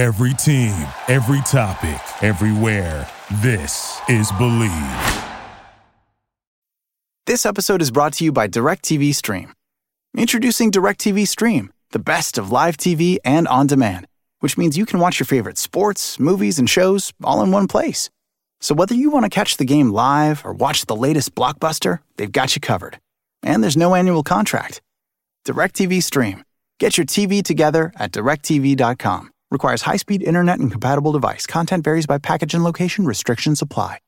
Every team, every topic, everywhere. This is Believe. This episode is brought to you by DirecTV Stream. Introducing DirecTV Stream, the best of live TV and on demand, which means you can watch your favorite sports, movies, and shows all in one place. So whether you want to catch the game live or watch the latest blockbuster, they've got you covered. And there's no annual contract. DirecTV Stream. Get your TV together at directv.com. Requires high-speed internet and compatible device. Content varies by package and location. Restrictions apply.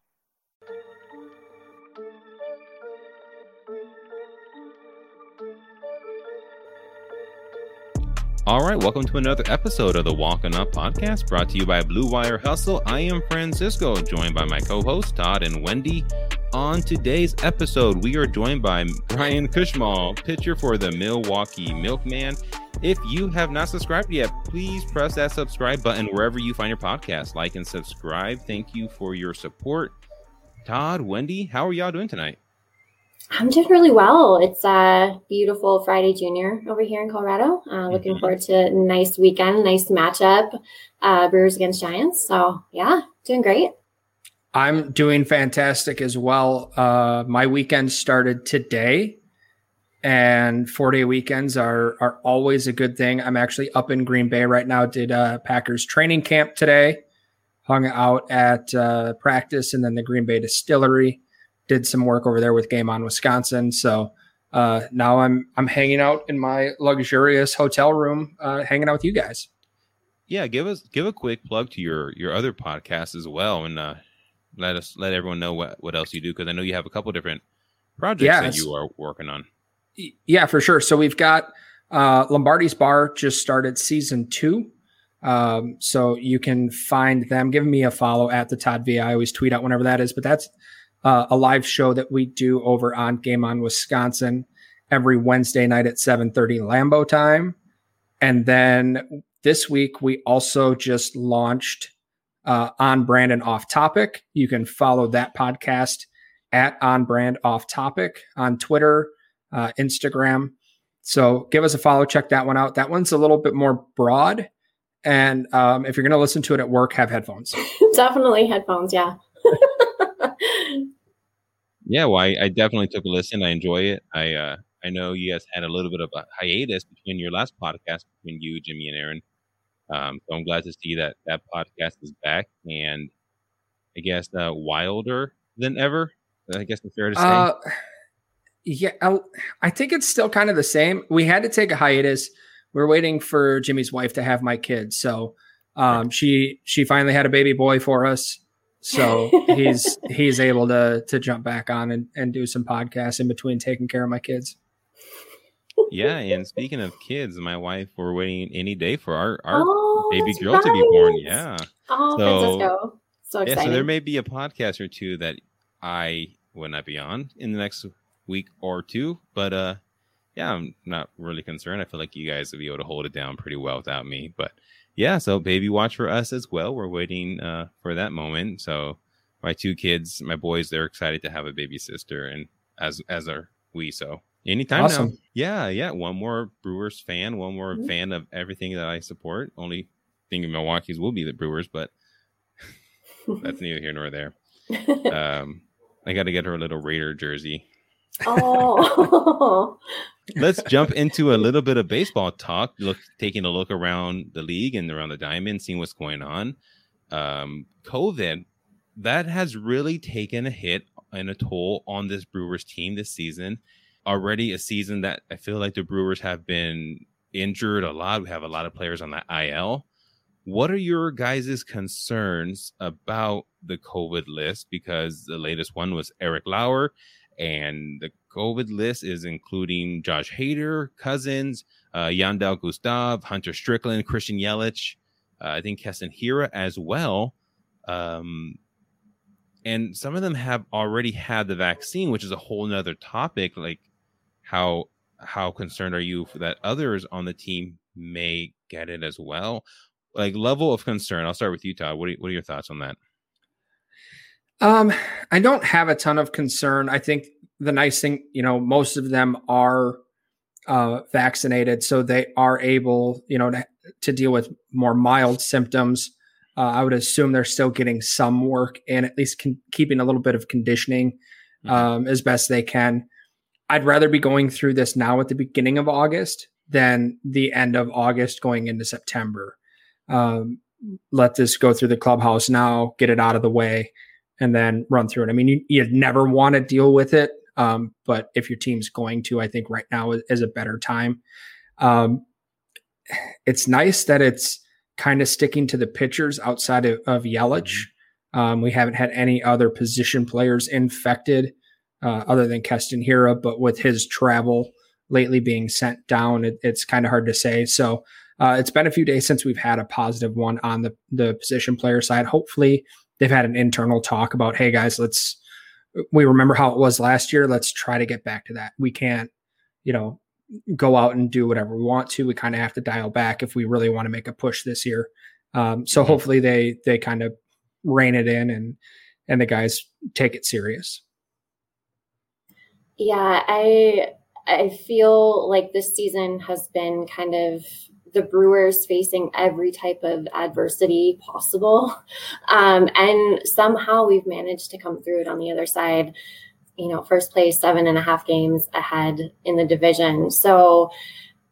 All right, welcome to another episode of the Walking Up podcast brought to you by Blue Wire Hustle. I am Francisco, joined by my co hosts Todd and Wendy. On today's episode, we are joined by Brian Kushmal, pitcher for the Milwaukee Milkmen. If you have not subscribed yet, please press that subscribe button wherever you find your podcast. Like and subscribe. Thank you for your support. Todd, Wendy, how are y'all doing tonight? I'm doing really well. It's a beautiful Friday Junior over here in Colorado. Uh, looking mm-hmm. forward to a nice weekend, nice matchup, uh, Brewers against Giants. So yeah, doing great. I'm doing fantastic as well. Uh, my weekend started today, and four day weekends are are always a good thing. I'm actually up in Green Bay right now. Did uh, Packers training camp today. Hung out at uh, practice and then the Green Bay Distillery did some work over there with Game On Wisconsin. So uh, now I'm I'm hanging out in my luxurious hotel room, uh, hanging out with you guys. Yeah, give us give a quick plug to your your other podcast as well, and uh, let us let everyone know what what else you do because I know you have a couple different projects yes. that you are working on. Yeah, for sure. So we've got uh, Lombardi's Bar just started season two. Um, so you can find them. Give me a follow at the Todd V. I always tweet out whenever that is, but that's uh, a live show that we do over on Game On Wisconsin every Wednesday night at 7:30 Lambeau time. And then this week we also just launched uh, on brand and off topic. You can follow that podcast at on brand off topic on Twitter, uh, Instagram. So give us a follow, check that one out. That one's a little bit more broad. And um, if you're going to listen to it at work, have headphones. Definitely headphones. Yeah. Yeah, well, I, I definitely took a listen. I enjoy it. I uh, I know you guys had a little bit of a hiatus between your last podcast between you, Jimmy, and Aaron. Um, so I'm glad to see that that podcast is back and I guess uh, wilder than ever. I guess it's fair to say. Uh, yeah, I, I think it's still kind of the same. We had to take a hiatus. We're waiting for Jimmy's wife to have my kids, so um, she she finally had a baby boy for us so he's he's able to to jump back on and, and do some podcasts in between taking care of my kids. Yeah, and speaking of kids, my wife we're waiting any day for our our oh, baby girl right. to be born. Yeah. Oh, so, Francisco. So excited. Yeah, so there may be a podcast or two that I will not be on in the next week or two, but uh yeah, I'm not really concerned. I feel like you guys will be able to hold it down pretty well without me. But yeah, so baby watch for us as well. We're waiting uh, for that moment. So my two kids, my boys, they're excited to have a baby sister, and as as are we. So anytime awesome. now. Yeah, yeah. One more Brewers fan, one more mm-hmm. fan of everything that I support. Only thing in Milwaukee's will be the Brewers, but that's neither here nor there. Um, I got to get her a little Raider jersey. Oh. Let's jump into a little bit of baseball talk. Look, taking a look around the league and around the diamond, seeing what's going on. Um, COVID that has really taken a hit and a toll on this Brewers team this season. Already a season that I feel like the Brewers have been injured a lot. We have a lot of players on the IL. What are your guys' concerns about the COVID list? Because the latest one was Eric Lauer and the COVID list is including Josh Hader, Cousins, uh, Jandel Gustave, Hunter Strickland, Christian Yelich, uh, I think Keston Hiura as well. Um, and some of them have already had the vaccine, which is a whole nother topic. Like how how concerned are you that others on the team may get it as well? Like level of concern. I'll start with you, Todd. What are, what are your thoughts on that? Um, I don't have a ton of concern. I think the nice thing, you know, most of them are uh, vaccinated, so they are able, you know, to, to deal with more mild symptoms. Uh, I would assume they're still getting some work and at least con- keeping a little bit of conditioning mm-hmm. um, as best they can. I'd rather be going through this now at the beginning of August than the end of August going into September. Um, let this go through the clubhouse now, get it out of the way, and then run through it. I mean, you, you'd never want to deal with it, um, but if your team's going to, I think right now is, is a better time. Um, it's nice that it's kind of sticking to the pitchers outside of, of Yelich. Mm-hmm. Um, we haven't had any other position players infected uh, other than Keston Hiura, but with his travel lately being sent down, it, it's kind of hard to say. So uh, it's been a few days since we've had a positive one on the the position player side. Hopefully, they've had an internal talk about, hey guys, let's we remember how it was last year. Let's try to get back to that. We can't, you know, go out and do whatever we want to. We kind of have to dial back if we really want to make a push this year. Um, so mm-hmm. hopefully they they kind of rein it in and and the guys take it serious. Yeah, I I feel like this season has been kind of the Brewers facing every type of adversity possible. Um, and somehow we've managed to come through it on the other side you know, first place, seven and a half games ahead in the division. So,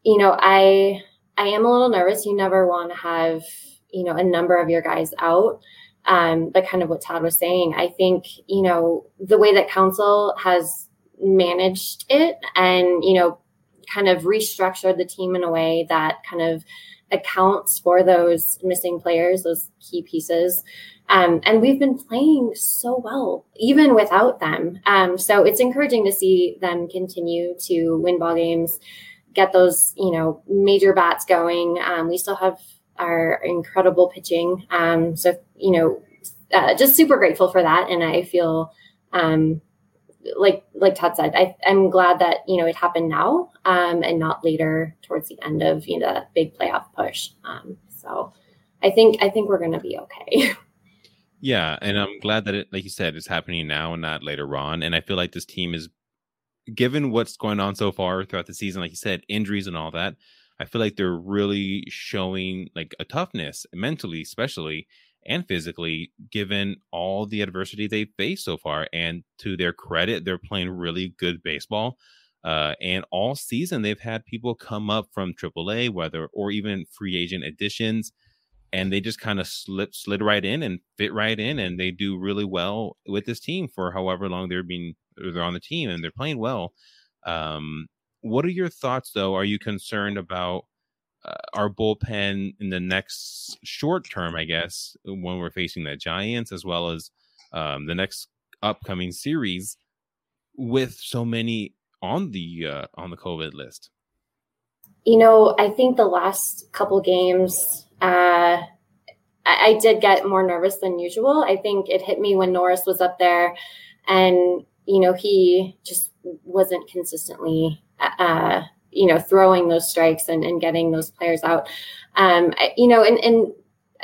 you know, I I am a little nervous. You never want to have, you know, a number of your guys out. Um, but kind of what Todd was saying, I think, you know, the way that Counsell has managed it and, you know, kind of restructured the team in a way that kind of accounts for those missing players, those key pieces. Um, and we've been playing so well, even without them. Um, so it's encouraging to see them continue to win ball games, get those, you know, major bats going. Um, we still have our incredible pitching. Um, so, you know, uh, just super grateful for that. And I feel, um, like like Todd said, I, am glad that you know it happened now um, and not later towards the end of you know that big playoff push. Um, so I think I think we're going to be okay. Yeah, and I'm glad that it, like you said, is happening now and not later on. And I feel like this team is, given what's going on so far throughout the season, like you said, injuries and all that. I feel like they're really showing like a toughness mentally, especially and physically, given all the adversity they've faced so far. And to their credit, they're playing really good baseball. Uh, and all season, they've had people come up from AAA, whether or even free agent additions and they just kind of slip slid right in and fit right in and they do really well with this team for however long they're being they're on the team and they're playing well. Um, what are your thoughts though? Are you concerned about uh, our bullpen in the next short term i guess when we're facing the giants as well as um, the next upcoming series with so many on the uh, on the covid list you know i think the last couple games uh, I, I did get more nervous than usual. I think it hit me when Norris was up there, and you know he just wasn't consistently, uh, you know, throwing those strikes and, and getting those players out. Um, I, you know, and and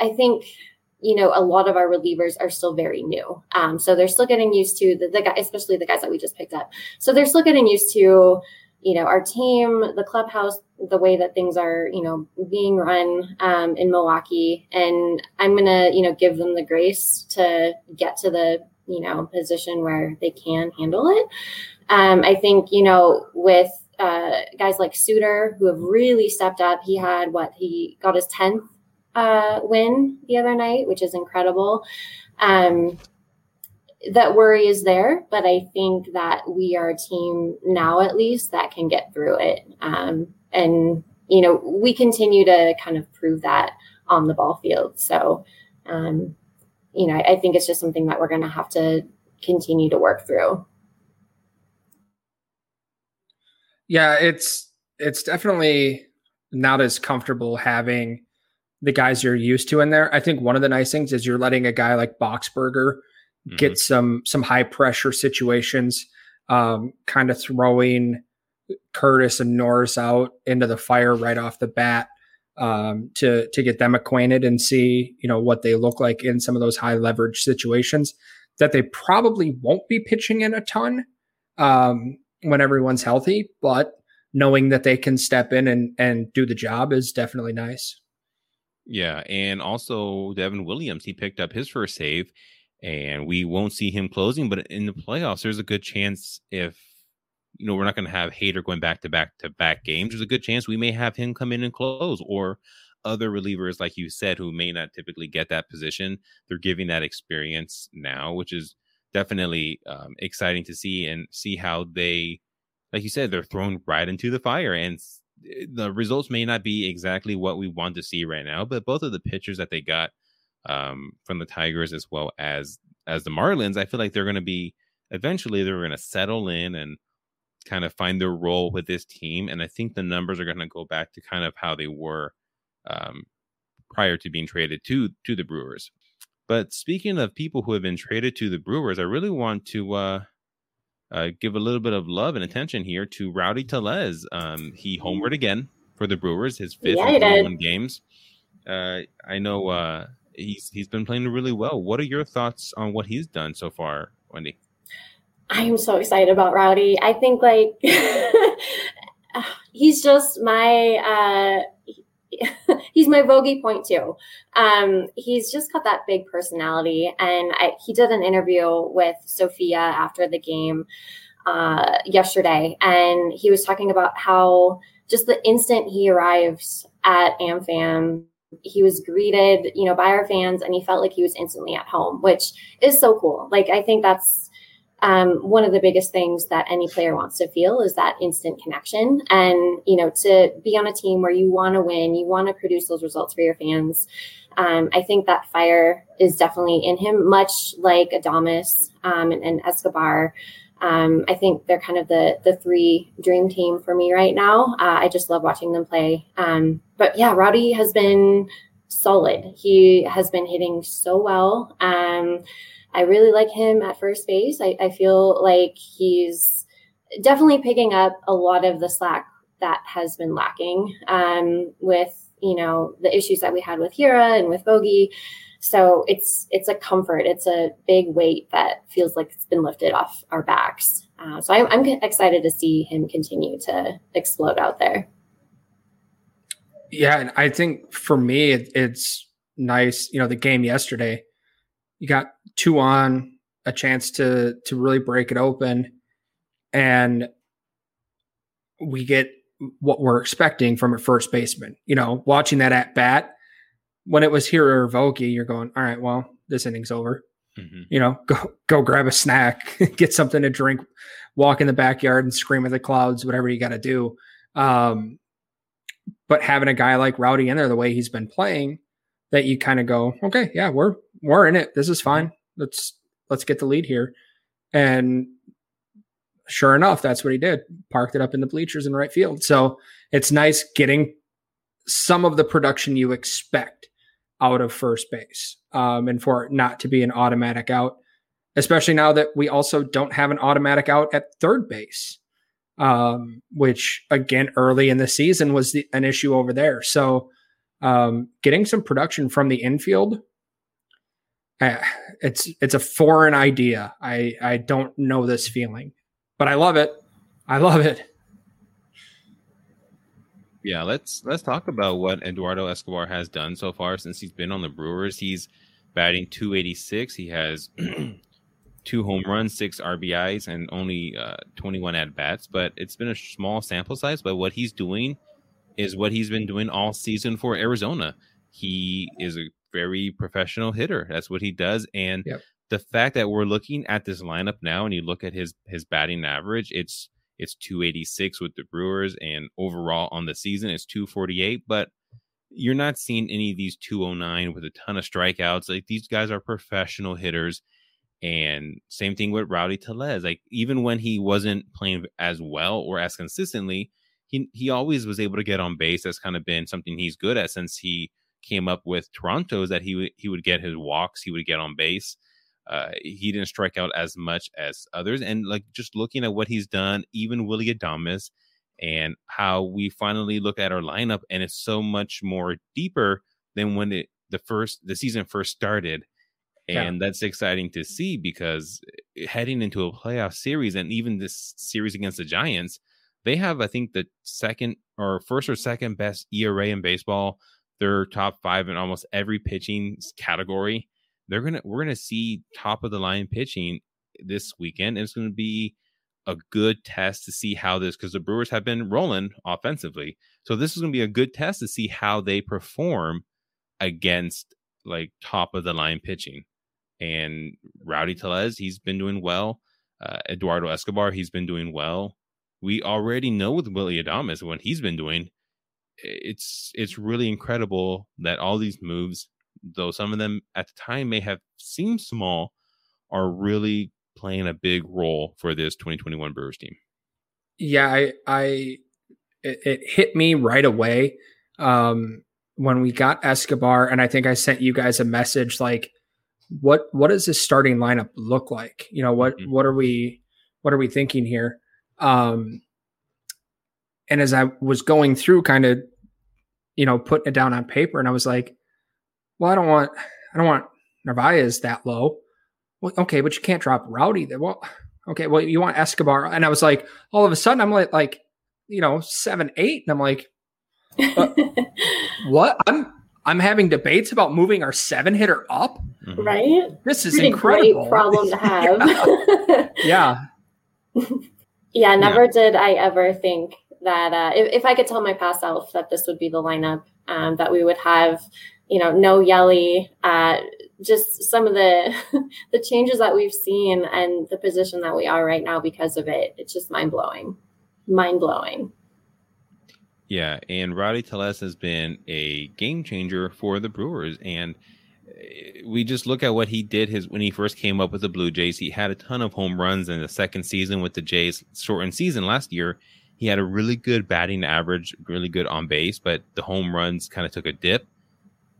I think you know, a lot of our relievers are still very new. Um, so they're still getting used to the, the guy, especially the guys that we just picked up. So they're still getting used to, you know, our team, the clubhouse, the way that things are, you know, being run um, in Milwaukee. And I'm going to, you know, give them the grace to get to the, you know, position where they can handle it. Um, I think, you know, with uh, guys like Suter who have really stepped up, he had what he got his 10th uh, win the other night, which is incredible. Um, that worry is there, but I think that we are a team now, at least, that can get through it. Um, and, you know, we continue to kind of prove that on the ball field. So, um, you know, I, I think it's just something that we're going to have to continue to work through. Yeah, it's it's definitely not as comfortable having the guys you're used to in there. I think one of the nice things is you're letting a guy like Boxberger mm-hmm. get some some high pressure situations, um, kind of throwing Curtiss and Norris out into the fire right off the bat um, to to get them acquainted and see you know what they look like in some of those high leverage situations that they probably won't be pitching in a ton um, when everyone's healthy, but knowing that they can step in and and do the job is definitely nice. Yeah, and also Devin Williams, he picked up his first save, and we won't see him closing. But in the playoffs, there's a good chance if you know we're not going to have Hader going back to back to back games. There's a good chance we may have him come in and close, or other relievers, like you said, who may not typically get that position. They're giving that experience now, which is definitely um, exciting to see and see how they, like you said, they're thrown right into the fire. And the results may not be exactly what we want to see right now, but both of the pitchers that they got um, from the Tigers as well as as the Marlins, I feel like they're going to be eventually they're going to settle in and kind of find their role with this team. And I think the numbers are going to go back to kind of how they were um, prior to being traded to to the Brewers. But speaking of people who have been traded to the Brewers, I really want to uh, uh, give a little bit of love and attention here to Rowdy Tellez. Um, he homered again for the Brewers, his fifth yeah, one games. Uh, I know uh, he's he's been playing really well. What are your thoughts on what he's done so far, Wendy? I am so excited about Rowdy. I think like he's just my uh, he's my bogey point too. Um, he's just got that big personality, and I, he did an interview with Sophia after the game uh, yesterday, and he was talking about how just the instant he arrives at AmFam, he was greeted, you know, by our fans, and he felt like he was instantly at home, which is so cool. Like I think that's um, one of the biggest things that any player wants to feel is that instant connection. And, you know, to be on a team where you want to win, you want to produce those results for your fans. Um, I think that fire is definitely in him, much like Adames um, and, and, Escobar. Um, I think they're kind of the the three dream team for me right now. Uh, I just love watching them play. Um, but yeah, Rowdy has been solid. He has been hitting so well. Um, I really like him at first base. I, I feel like he's definitely picking up a lot of the slack that has been lacking um, with you know the issues that we had with Hiura and with Vogie. So it's it's a comfort. It's a big weight that feels like it's been lifted off our backs. Uh, so I'm, I'm excited to see him continue to explode out there. Yeah, and I think for me, it, it's nice. You know, the game yesterday you got two on, a chance to to really break it open, and we get what we're expecting from a first baseman. You know, watching that at bat when it was here or Vogie, you're going, all right, well, this inning's over. Mm-hmm. You know, go go grab a snack, get something to drink, walk in the backyard and scream at the clouds, whatever you got to do. Um, but having a guy like Rowdy in there, the way he's been playing, that you kind of go, okay, yeah, we're we're in it. This is fine. Let's let's get the lead here. And sure enough, that's what he did. Parked it up in the bleachers in right field. So it's nice getting some of the production you expect out of first base, um, and for it not to be an automatic out, especially now that we also don't have an automatic out at third base, um, which again early in the season was the, an issue over there. So um, getting some production from the infield it's it's a foreign idea. I i don't know this feeling but i love it. I love it. Yeah let's let's talk about what eduardo escobar has done so far since he's been on the brewers. He's batting 286 he has two home runs six rbis and only uh, 21 at bats but it's been a small sample size but what he's doing is what he's been doing all season for Arizona. He is a very professional hitter. That's what he does. And yep. the fact that we're looking at this lineup now and you look at his his batting average, it's it's 286 with the Brewers and overall on the season it's 248, but you're not seeing any of these 209 with a ton of strikeouts. Like these guys are professional hitters. And same thing with Rowdy Tellez. Like even when he wasn't playing as well or as consistently, he he always was able to get on base. That's kind of been something he's good at since he came up with Toronto. Is that he w- he would get his walks, he would get on base. Uh, he didn't strike out as much as others, and like just looking at what he's done, even Willie Adames, and how we finally look at our lineup, and it's so much more deeper than when it the first the season first started. And yeah. that's exciting to see because heading into a playoff series and even this series against the Giants, they have, I think, the second or first or second best ERA in baseball. They're top five in almost every pitching category. They're gonna we're gonna see top of the line pitching this weekend. And it's gonna be a good test to see how this because the Brewers have been rolling offensively. So this is gonna be a good test to see how they perform against like top of the line pitching. And Rowdy Tellez, he's been doing well. Uh, Eduardo Escobar, he's been doing well. We already know with Willy Adames what he's been doing. It's it's really incredible that all these moves, though some of them at the time may have seemed small, are really playing a big role for this 2021 Brewers team. Yeah, I, I it, it hit me right away um, when we got Escobar, and I think I sent you guys a message like, "What what does this starting lineup look like? You know, what mm-hmm. what are we what are we thinking here?" Um, and as I was going through, kind of, you know, putting it down on paper, and I was like, "Well, I don't want I don't want Narvaez that low." Well, okay, but you can't drop Rowdy there. Well, okay, well, you want Escobar, and I was like, all of a sudden, I'm like, like, you know, seven, eight, and I'm like, uh, what? I'm I'm having debates about moving our seven hitter up. Mm-hmm. Right. This is Pretty incredible. Great problem to have. yeah. yeah. Never yeah. did I ever think that uh, if, if I could tell my past self that this would be the lineup um, that we would have, you know, no Yelly, uh, just some of the the changes that we've seen and the position that we are right now because of it. It's just mind blowing, mind blowing. Yeah, and Rowdy Tellez has been a game changer for the Brewers, and eh, we just look at what he did his when he first came up with the Blue Jays. He had a ton of home runs in the second season with the Jays, shortened season last year. He had a really good batting average, really good on base, but the home runs kind of took a dip.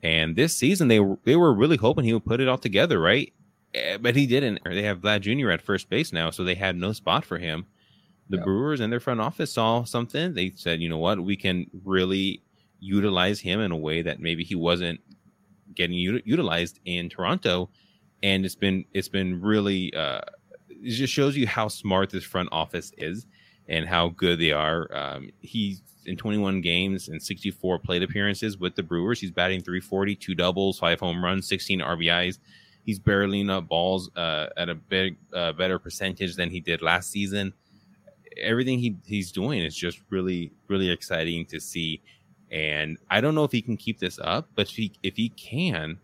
And this season, they were, they were really hoping he would put it all together, right? Eh, but he didn't. They have Vlad Jr. at first base now, so they had no spot for him. The yep. Brewers and their front office saw something. They said, you know what, we can really utilize him in a way that maybe he wasn't getting utilized in Toronto, and it's been it's been really uh, it just shows you how smart this front office is and how good they are. Um, he's in 21 games and 64 plate appearances with the Brewers. He's batting 340, two doubles, five home runs, 16 RBIs. He's barreling up balls uh, at a big, uh, better percentage than he did last season. Everything he, he's doing is just really, really exciting to see. And I don't know if he can keep this up, but if he, if he can,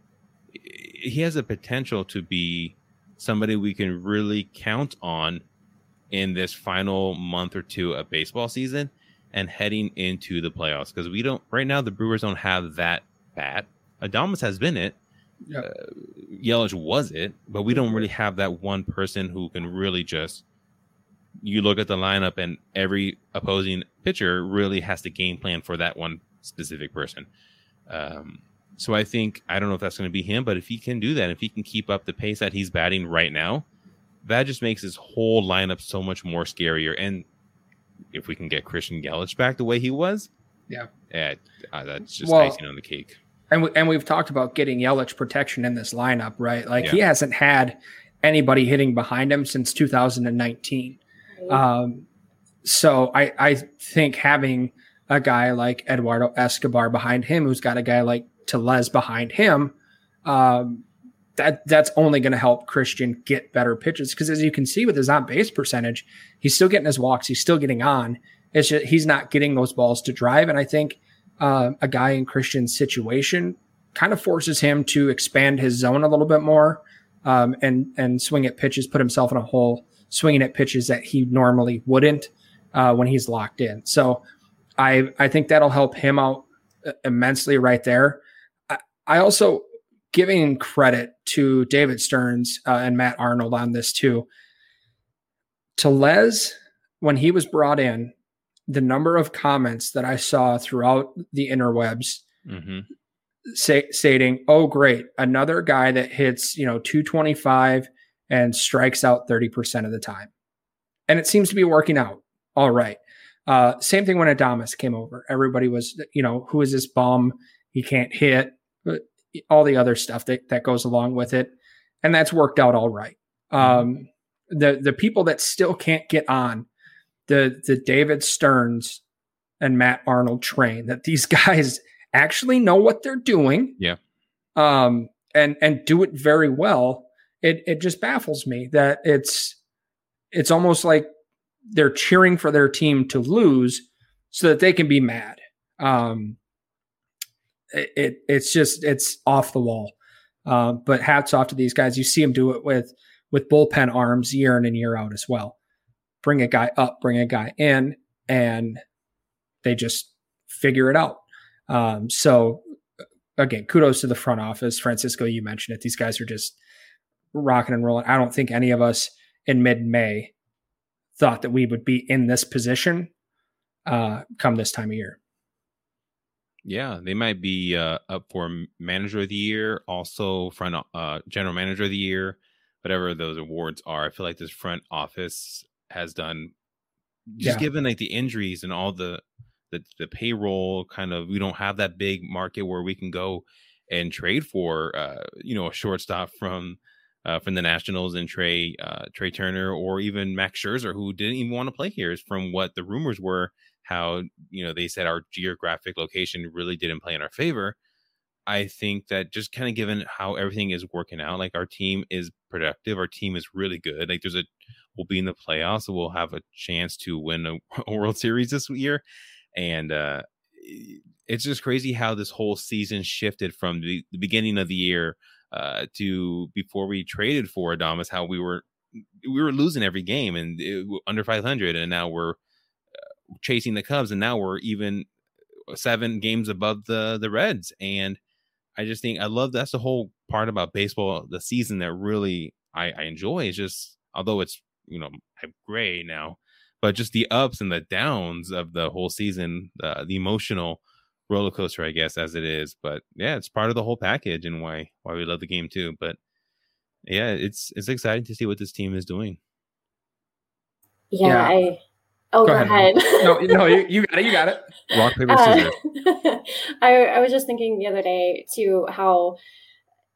he has a potential to be somebody we can really count on in this final month or two of baseball season and heading into the playoffs because we don't right now the Brewers don't have that bat. Adames has been it. Yep. Uh, Yelich was it, but we don't really have that one person who can really just. You look at the lineup, and every opposing pitcher really has to game plan for that one specific person. Um, so I think I don't know if that's going to be him, but if he can do that, if he can keep up the pace that he's batting right now, that just makes his whole lineup so much more scarier. And if we can get Christian Yelich back the way he was, yeah, yeah, uh, that's just well, icing on the cake. And we, and we've talked about getting Yelich protection in this lineup, right? Like yeah. he hasn't had anybody hitting behind him since 2019. Um, so I I think having a guy like Eduardo Escobar behind him, who's got a guy like Tellez behind him, um, that that's only going to help Christian get better pitches because as you can see with his on base percentage, he's still getting his walks, he's still getting on. It's just he's not getting those balls to drive, and I think uh, a guy in Christian's situation kind of forces him to expand his zone a little bit more um, and and swing at pitches, put himself in a hole, swinging at pitches that he normally wouldn't uh, when he's locked in. So I I think that'll help him out uh, immensely right there. I, I also giving credit to David Stearns uh, and Matt Arnold on this too. Tellez, when he was brought in, the number of comments that I saw throughout the interwebs mm-hmm. say, stating, "Oh, great, another guy that hits you know 225 and strikes out 30 percent of the time," and it seems to be working out all right. Uh, same thing when Adames came over. Everybody was, you know, who is this bum? He can't hit. All the other stuff that, that goes along with it. And that's worked out all right. Um, the, the people that still can't get on the, the David Stearns and Matt Arnold train that these guys actually know what they're doing. Yeah. Um, and and do it very well. It it just baffles me that it's it's almost like they're cheering for their team to lose so that they can be mad. Um, it, it it's just it's off the wall. Uh, but hats off to these guys. You see them do it with with bullpen arms year in and year out as well. Bring a guy up, bring a guy in, and they just figure it out. Um, so again, kudos to the front office. Francisco, you mentioned it. These guys are just rocking and rolling. I don't think any of us in mid May thought that we would be in this position uh, come this time of year. Yeah, they might be uh, up for manager of the year, also front uh, general manager of the year, whatever those awards are. I feel like this front office has done just Yeah. given like the injuries and all the, the the payroll kind of we don't have that big market where we can go and trade for uh you know a shortstop from uh from the Nationals and Trea uh Trea Turner or even Max Scherzer who didn't even want to play here is from what the rumors were how you know they said our geographic location really didn't play in our favor I think that just kind of given how everything is working out, like our team is productive, our team is really good. Like there's a, we'll be in the playoffs, so we'll have a chance to win a, a World Series this year, and uh, it's just crazy how this whole season shifted from the, the beginning of the year uh, to before we traded for Adames, how we were we were losing every game and it, under 500, and now we're chasing the Cubs, and now we're even uh, seven games above the the Reds, and I just think I love that's the whole part about baseball, the season that really I, I enjoy is just although it's you know I'm gray now, but just the ups and the downs of the whole season, the the emotional roller coaster, I guess, as it is. But yeah, it's part of the whole package and why why we love the game too. But yeah, it's it's exciting to see what this team is doing. Yeah, Yeah. I. Oh, Go go, ahead. ahead. No, no, you, you got it. You got it. Rock paper Uh, scissors. I, I was just thinking the other day too how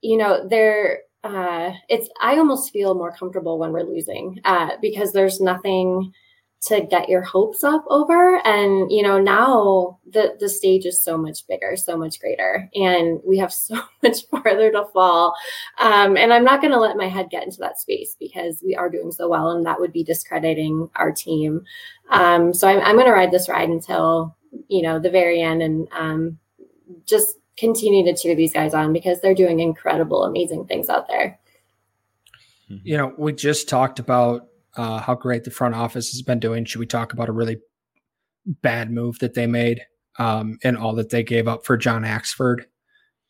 you know there uh it's i almost feel more comfortable when we're losing uh because there's nothing to get your hopes up over. And you know now the the stage is so much bigger so much greater. And we have so much farther to fall. Um and i'm not going to let my head get into that space because we are doing so well and that would be discrediting our team. Um so i'm, I'm going to ride this ride until you know the very end and um just continue to cheer these guys on because they're doing incredible amazing things out there. You know, we just talked about uh, how great the front office has been doing. Should we talk about a really bad move that they made um, and all that they gave up for John Axford,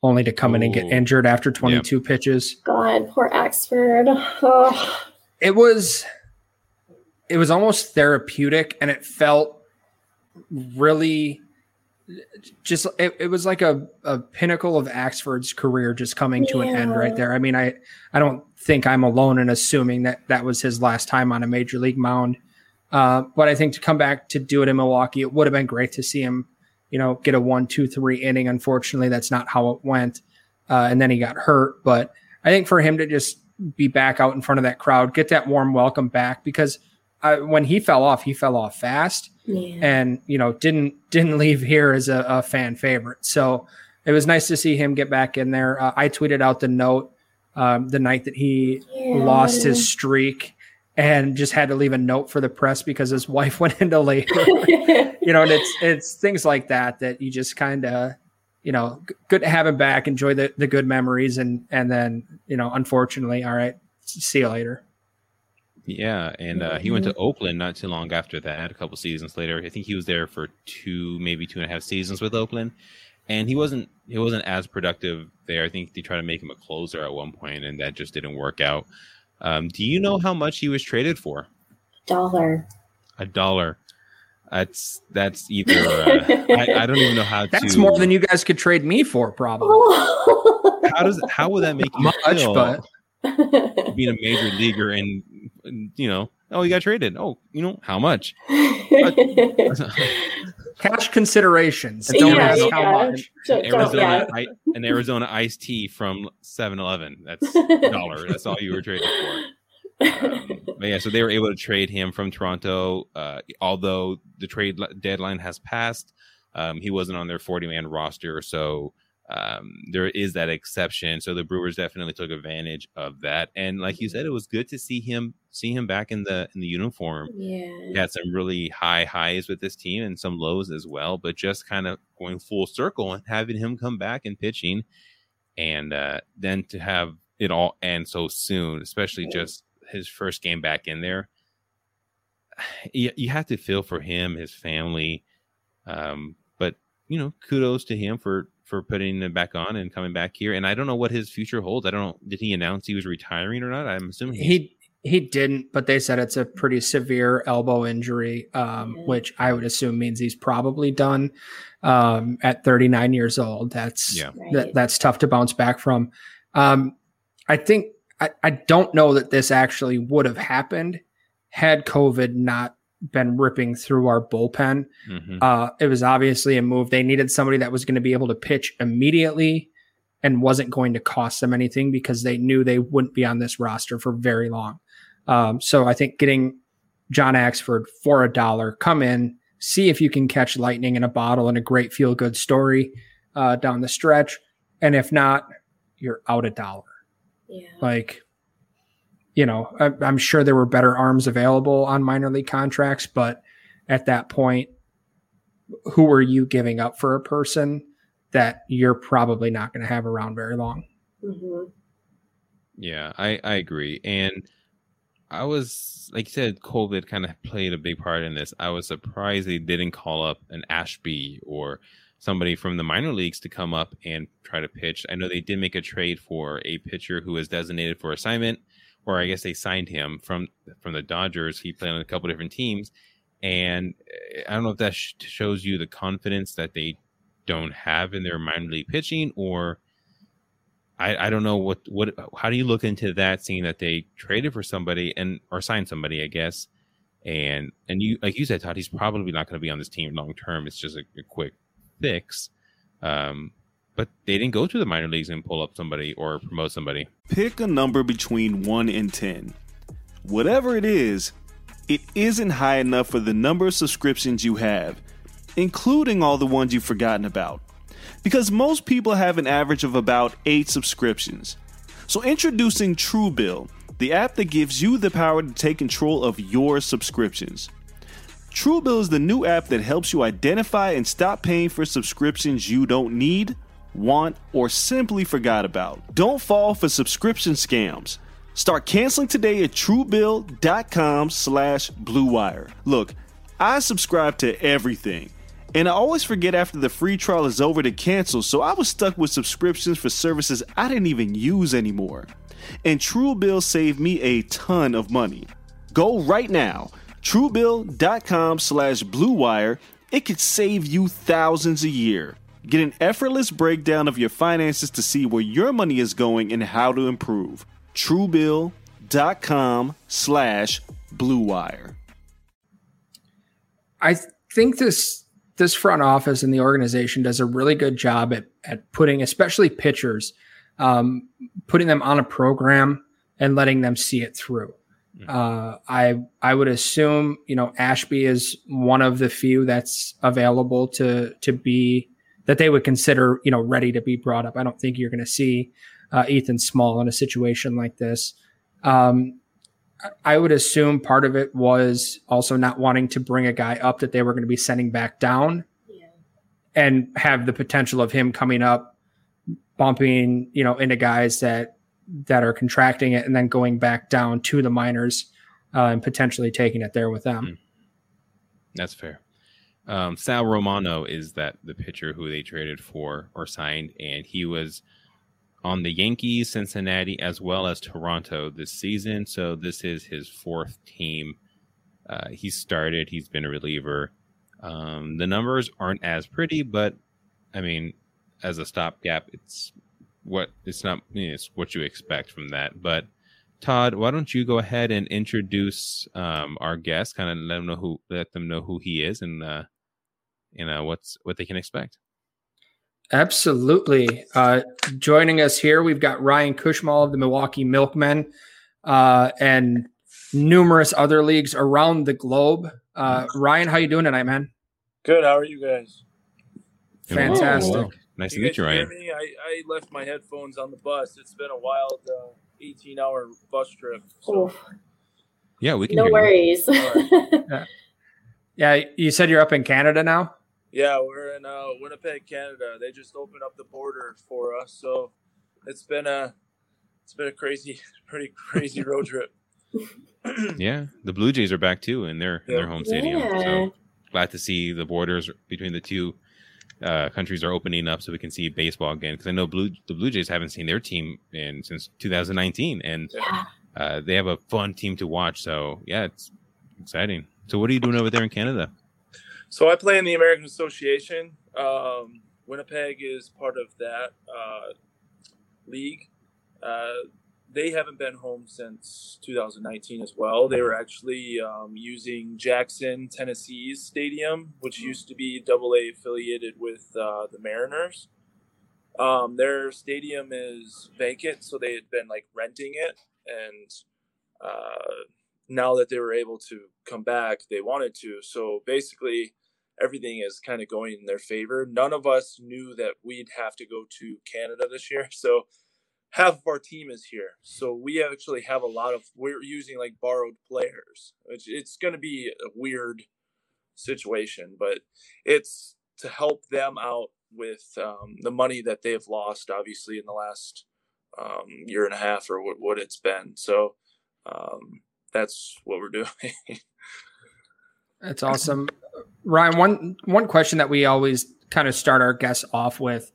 only to come in and get injured after 22 pitches? god poor axford oh. It was, it was almost therapeutic, and it felt really just it, it was like a, a pinnacle of Axford's career just coming to an end right there. I mean, I I don't think I'm alone in assuming that that was his last time on a major league mound. Uh, but I think to come back to do it in Milwaukee, it would have been great to see him, you know, get a one, two, three inning. Unfortunately, that's not how it went. Uh, and then he got hurt. But I think for him to just be back out in front of that crowd, get that warm welcome back because uh, when he fell off, he fell off fast yeah. and you know didn't didn't leave here as a, a fan favorite. So it was nice to see him get back in there. Uh, I tweeted out the note um, the night that he Yeah. lost his streak and just had to leave a note for the press because his wife went into labor. you know, and it's it's things like that that you just kind of you know good to have him back, enjoy the the good memories, and and then you know unfortunately, all right, see you later. Yeah, and uh, he went to Oakland not too long after that. A couple seasons later, I think he was there for two, maybe two and a half seasons with Oakland, and he wasn't he wasn't as productive there. I think they tried to make him a closer at one point, and that just didn't work out. Um, do you know how much he was traded for? dollar A dollar. That's that's either uh, I, I don't even know how to. That's to. more than you guys could trade me for, probably. How does how would that make you Much, feel? but being a major leaguer and, and, you know oh you got traded oh you know how much cash considerations. Don't Yeah, ask yeah. how much. Don't- don't- Arizona, yeah. I, an Arizona iced tea from 7-Eleven. That's a dollar. That's all you were trading for. Um, but yeah, so they were able to trade him from Toronto. Uh, although the trade deadline has passed, Um, he wasn't on their 40 man roster, so um, there is that exception. So the Brewers definitely took advantage of that. And like you said, it was good to see him see him back in the in the uniform. Yeah, he had some really high highs with this team and some lows as well. But just kind of going full circle and having him come back and pitching, and uh, then to have it all end so soon, especially just his first game back in there. You, you have to feel for him, his family. Um, but you know, kudos to him for for putting it back on and coming back here. And I don't know what his future holds. I don't know. Did he announce he was retiring or not? I'm assuming he he didn't, but they said it's a pretty severe elbow injury, um, which I would assume means he's probably done um, at 39 years old. That's yeah. that, that's tough to bounce back from. Um, I think I, I don't know that this actually would have happened had COVID not been ripping through our bullpen. Mm-hmm. Uh, it was obviously a move. They needed somebody that was going to be able to pitch immediately and wasn't going to cost them anything because they knew they wouldn't be on this roster for very long. Um, so I think getting John Axford for a dollar, come in, see if you can catch lightning in a bottle and a great feel good story uh, down the stretch. And if not, you're out a dollar. Yeah. Like you know, I, I'm sure there were better arms available on minor league contracts, but at that point, who are you giving up for a person that you're probably not going to have around very long? Mm-hmm. Yeah, I, I agree. And I was, like you said, COVID kind of played a big part in this. I was surprised they didn't call up an Ashby or somebody from the minor leagues to come up and try to pitch. I know they did make a trade for a pitcher who was designated for assignment or I guess they signed him from from the Dodgers. He played on a couple different teams, and eh, I don't know if that sh- shows you the confidence that they don't have in their minor league pitching, or I, I don't know what what how do you look into that, seeing that they traded for somebody and or signed somebody, I guess, and and you like you said, Todd, he's probably not going to be on this team long term. It's just a, a quick fix. Um, but they didn't go to the minor leagues and pull up somebody or promote somebody. Pick a number between 1 and 10. Whatever it is, it isn't high enough for the number of subscriptions you have, including all the ones you've forgotten about. Because most people have an average of about 8 subscriptions. So introducing Truebill, the app that gives you the power to take control of your subscriptions. Truebill is the new app that helps you identify and stop paying for subscriptions you don't need want, or simply forgot about. Don't fall for subscription scams. Start canceling today at truebill.com slash bluewire. Look, I subscribe to everything, and I always forget after the free trial is over to cancel, so I was stuck with subscriptions for services I didn't even use anymore. And Truebill saved me a ton of money. Go right now, truebill.com slash bluewire. It could save you thousands a year. Get an effortless breakdown of your finances to see where your money is going and how to improve. Truebill.com slash bluewire. I think this this front office and the organization does a really good job at, at putting, especially pitchers, um, putting them on a program and letting them see it through. Mm-hmm. Uh, I I would assume you know Ashby is one of the few that's available to to be that they would consider, you know, ready to be brought up. I don't think you're going to see uh, Ethan Small in a situation like this. Um, I would assume part of it was also not wanting to bring a guy up that they were going to be sending back down yeah. and have the potential of him coming up, bumping, you know, into guys that, that are contracting it and then going back down to the minors uh, and potentially taking it there with them. Hmm. That's fair. Um, Sal Romano is that the pitcher who they traded for or signed, and he was on the Yankees, Cincinnati, as well as Toronto this season. So this is his fourth team. Uh, he started. He's been a reliever. Um, the numbers aren't as pretty, but I mean, as a stopgap, it's what it's not. You know, it's what you expect from that. But Todd, why don't you go ahead and introduce um, our guest? Kind of let them know who let them know who he is, and uh, you know what's what they can expect. Absolutely. Uh, joining us here, we've got Ryan Kushmal of the Milwaukee Milkmen uh, and numerous other leagues around the globe. Uh, Ryan, how you doing tonight, man? Good. How are you guys? Fantastic. Wow. Nice to meet you, Ryan. me? I, I left my headphones on the bus. It's been a wild uh, 18 hour bus trip. So Yeah, we can. no hear you. worries. Yeah, you said you're up in Canada now. Yeah, we're in uh, Winnipeg, Canada. They just opened up the border for us, so it's been a it's been a crazy, pretty crazy road trip. Yeah, the Blue Jays are back too in their in their home stadium. Yeah. So glad to see the borders between the two uh, countries are opening up so we can see baseball again. Because I know Blue the Blue Jays haven't seen their team in since 2019, and yeah. uh, they have a fun team to watch. So yeah, it's exciting. So what are you doing over there in Canada? So I play in the American Association. Um, Winnipeg is part of that uh, league. Uh, they haven't been home since 2019 as well. They were actually um, using Jackson, Tennessee's stadium, which used to be Double A affiliated with uh, the Mariners. Um, their stadium is vacant, so they had been like renting it, and uh, now that they were able to come back, they wanted to. So basically, everything is kind of going in their favor. None of us knew that we'd have to go to Canada this year. So half of our team is here. So we actually have a lot of we're using like borrowed players. Which it's going to be a weird situation, but it's to help them out with um, the money that they've lost, obviously in the last um, year and a half or what, what it's been. So um, that's what we're doing. That's awesome, Ryan. One one question that we always kind of start our guests off with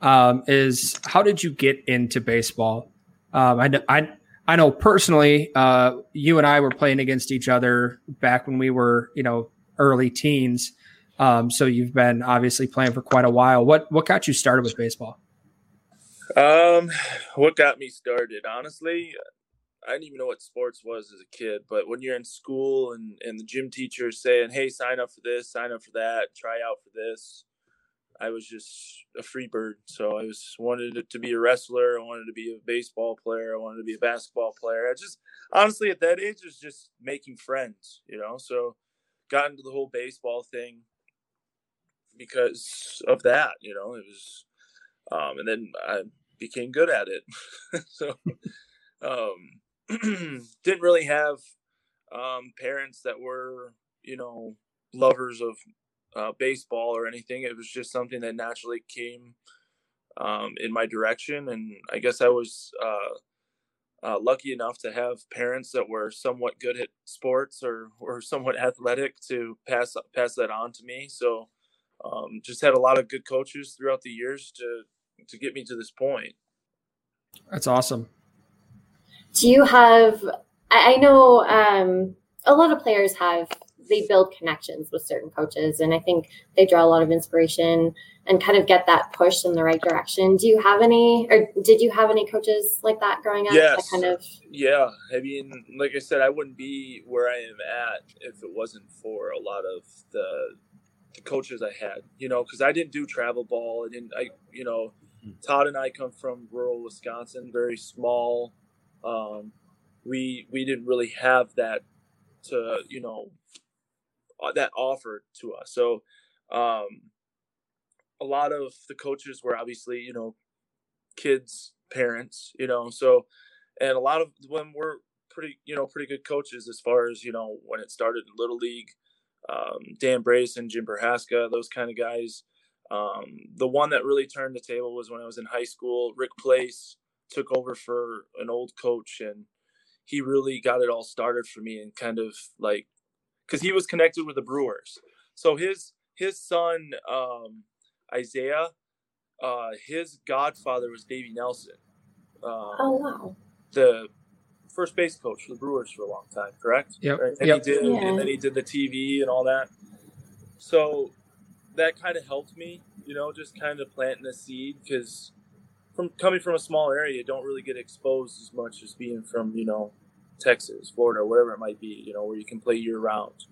um, is how did you get into baseball? Um, I, I I know personally, uh, you and I were playing against each other back when we were you know early teens. Um, so you've been obviously playing for quite a while. What what got you started with baseball? Um, what got me started? Honestly, I didn't even know what sports was as a kid. But when you're in school and and the gym teacher saying, "Hey, sign up for this, sign up for that, try out for this," I was just a free bird. So I was wanted to be a wrestler. I wanted to be a baseball player. I wanted to be a basketball player. I just honestly at that age was just making friends, you know. So got into the whole baseball thing because of that. You know, it was, um, and then I became good at it. so um, didn't really have um, parents that were, you know, lovers of uh, baseball or anything. It was just something that naturally came um, in my direction, and I guess I was uh, uh, lucky enough to have parents that were somewhat good at sports or or somewhat athletic to pass pass that on to me. So um, just had a lot of good coaches throughout the years to to get me to this point. That's awesome. Do you have? I I know um, a lot of players have. They build connections with certain coaches, and I think they draw a lot of inspiration and kind of get that push in the right direction. Do you have any, or did you have any coaches like that growing up? Yes. That kind of. Yeah, I mean, like I said, I wouldn't be where I am at if it wasn't for a lot of the the coaches I had. You know, because I didn't do travel ball. I didn't. I you know, Todd and I come from rural Wisconsin, very small. Um, we we didn't really have that to you know uh, that offered to us. So um, a lot of the coaches were obviously you know kids parents you know so and a lot of them were pretty you know pretty good coaches as far as you know when it started in little league. Um, dan brayson jim Prohaska, those kind of guys. Um, the one that really turned the table was when i was in high school rick place took over for an old coach and he really got it all started for me and kind of like because he was connected with the brewers so his his son um, isaiah uh, his godfather was davey nelson um, Oh wow! the first base coach for the Brewers for a long time, correct? Yep. Right? And Yep. he did, Yeah. and then he did the TV and all that. So that kind of helped me, you know, just kind of planting a seed because from coming from a small area, don't really get exposed as much as being from, you know, Texas, Florida, wherever it might be, you know, where you can play year round.